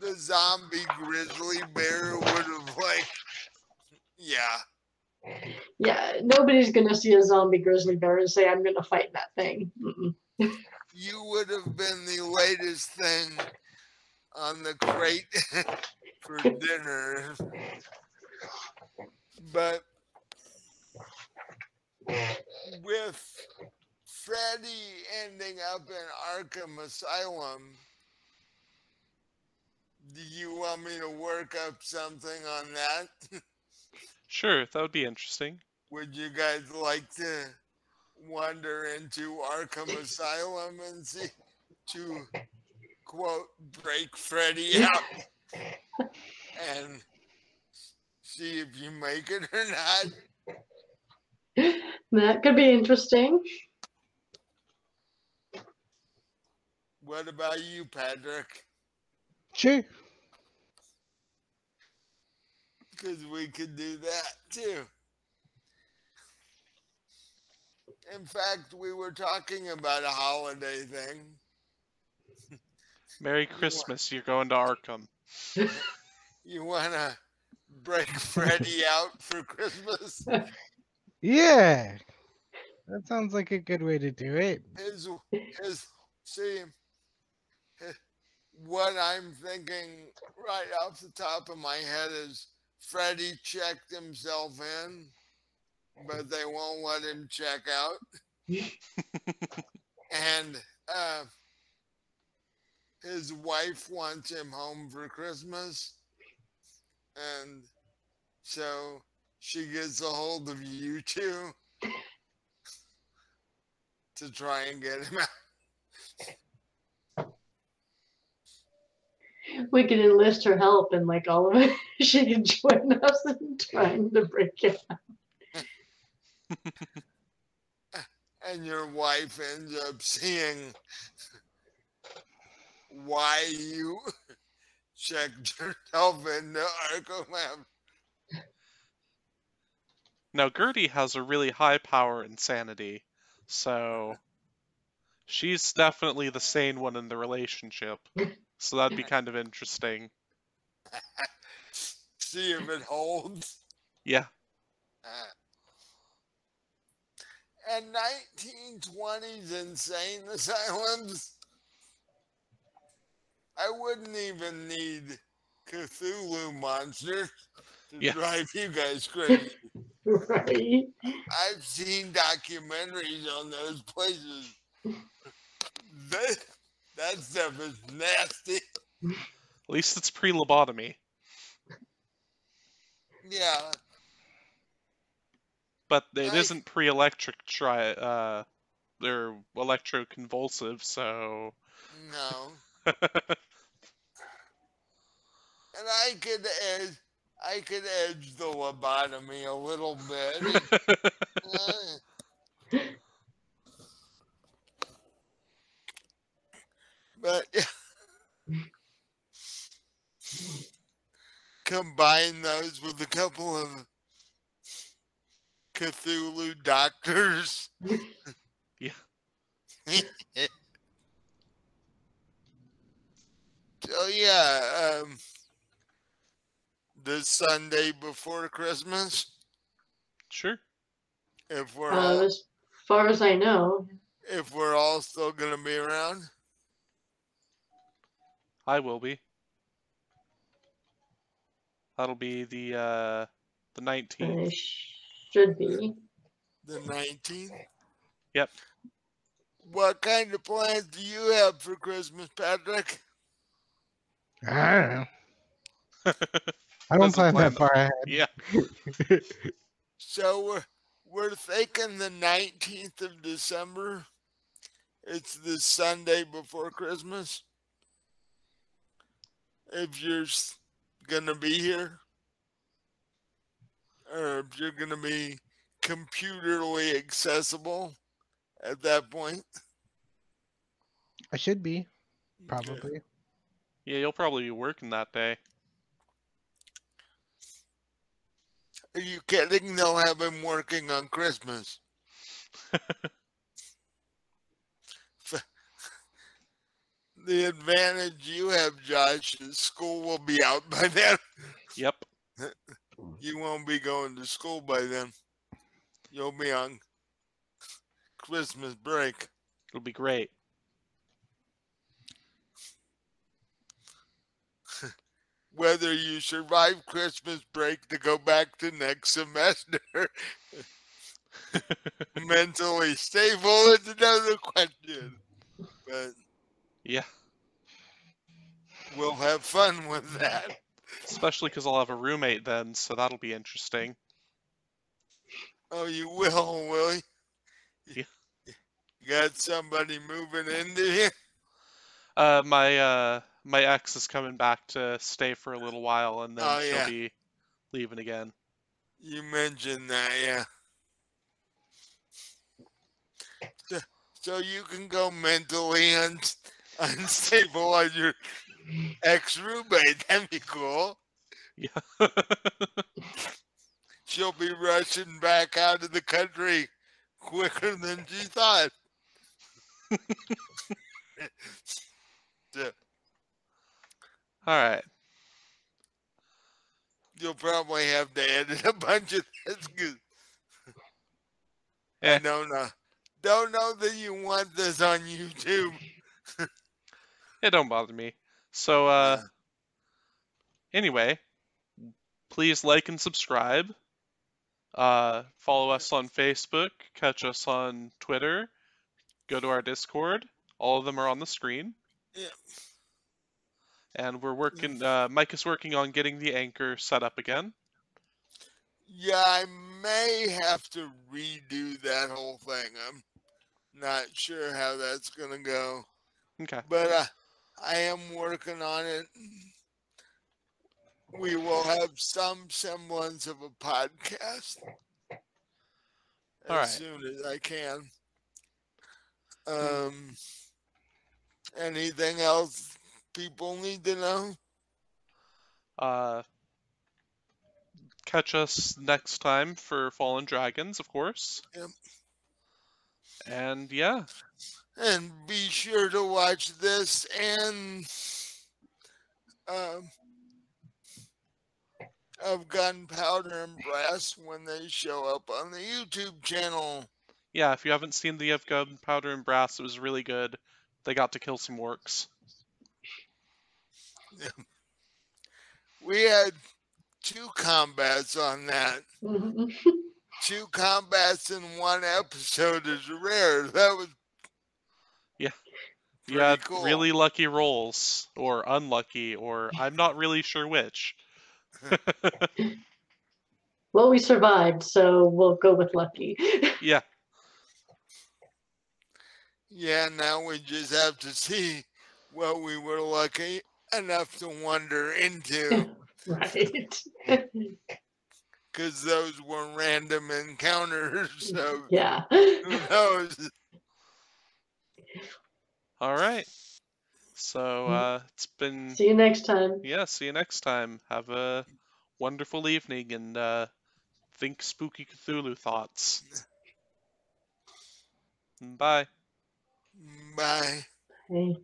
A: the zombie grizzly bear would have like, yeah.
C: Yeah, nobody's gonna see a zombie grizzly bear and say, I'm gonna fight that thing.
A: You would have been the latest thing on the crate for dinner. But with Freddy ending up in Arkham Asylum, do you want me to work up something on that?
D: Sure, that would be interesting.
A: Would you guys like to wander into Arkham Asylum and see to quote break Freddy out and see if you make it or not?
C: That could be interesting.
A: What about you, Patrick?
B: Sure.
A: Because we could do that too. In fact, we were talking about a holiday thing.
D: Merry Christmas, you're going to Arkham.
A: You want to break Freddy out for Christmas?
B: Yeah. That sounds like a good way to do it.
A: his his see what I'm thinking right off the top of my head is Freddy checked himself in, but they won't let him check out. and uh, his wife wants him home for Christmas. And so she gets a hold of you two to try and get him out.
C: We could enlist her help and like all of it. She could join us in trying to break it out.
A: and your wife ends up seeing why you checked yourself into Arkham.
D: Now Gertie has a really high power in sanity, so she's definitely the sane one in the relationship. So that'd be kind of interesting.
A: See if it holds.
D: Yeah.
A: Uh, and 1920s insane asylums. I wouldn't even need Cthulhu monsters to
D: Yeah.
A: drive you guys crazy.
C: Right.
A: I've seen documentaries on those places. That, that stuff is nasty.
D: At least it's pre lobotomy.
A: Yeah.
D: But it
A: Right.
D: isn't pre electric tri uh they're electroconvulsive, so
A: No. And I could edge, I could edge the lobotomy a little bit. But combine those with a couple of Cthulhu doctors.
D: Yeah.
A: so yeah, um, the Sunday before Christmas,
D: sure.
A: if we're
C: Uh,
A: all,
C: as far as I know,
A: if we're all still gonna be around.
D: I will be. That'll be the uh the nineteenth.
C: Should be.
A: The 19th?
D: Yep.
A: What kind of plans do you have for Christmas, Patrick?
B: I don't know. I don't plan
D: plan
B: that far ahead.
D: yeah.
A: So we're, we're thinking the 19th of December. It's the Sunday before Christmas. If you're gonna be here, or if you're gonna be computerly accessible at that point.
B: I should be, probably.
D: Yeah, you'll probably be working that day.
A: Are you kidding? They'll have him working on Christmas. the advantage you have, Josh, is school will be out by then.
D: Yep.
A: You won't be going to school by then. You'll be on Christmas break.
D: It'll be great.
A: Whether you survive Christmas break to go back to next semester mentally stable is another question. But
D: Yeah.
A: we'll have fun with that.
D: Especially because I'll have a roommate then, so that'll be interesting.
A: Oh, you will, will you?
D: Yeah.
A: You got somebody moving into here?
D: Uh, my uh, my ex is coming back to stay for a little while, and then
A: Oh,
D: she'll
A: yeah.
D: be leaving again.
A: You mentioned that, yeah. So, so you can go mentally un- unstable on your ex roommate. That'd be cool.
D: Yeah.
A: She'll be rushing back out of the country quicker than she thought. So,
D: All right.
A: You'll probably have to edit a bunch of this 'cause
D: Eh.
A: I don't know. Don't know that you want this on YouTube.
D: It don't bother me. So, uh, anyway, please like and subscribe. Uh, follow us on Facebook, catch us on Twitter, go to our Discord. All of them are on the screen.
A: Yeah.
D: And we're working. Uh, Mike is working on getting the anchor set up again.
A: Yeah, I may have to redo that whole thing. I'm not sure how that's gonna go,
D: Okay.
A: but uh, I am working on it. We will have some semblance of a podcast as
D: right.
A: soon as I can. Um, anything else people need to know?
D: Uh, catch us next time for Fallen Dragons, of course.
A: Yep.
D: And yeah,
A: And be sure to watch this and um, of Gunpowder and Brass when they show up on the YouTube channel.
D: yeah. If you haven't seen the of Gunpowder and Brass, it was really good. They got to kill some orcs.
A: We had two combats on that.
C: Mhm.
A: Two combats in one episode is rare. That was Yeah.
D: You
A: Pretty
D: had
A: cool.
D: really lucky rolls, or unlucky, or I'm not really sure which.
C: well, we survived, so we'll go with lucky.
D: Yeah,
A: yeah. Now we just have to see what we were lucky enough to wander into.
C: right.
A: because those were random encounters. So
C: yeah.
A: who knows?
D: all right. So uh, it's been
C: See you next time.
D: yeah. See you next time. Have a wonderful evening and uh, think spooky Cthulhu thoughts. Bye.
A: Bye.
C: Hey.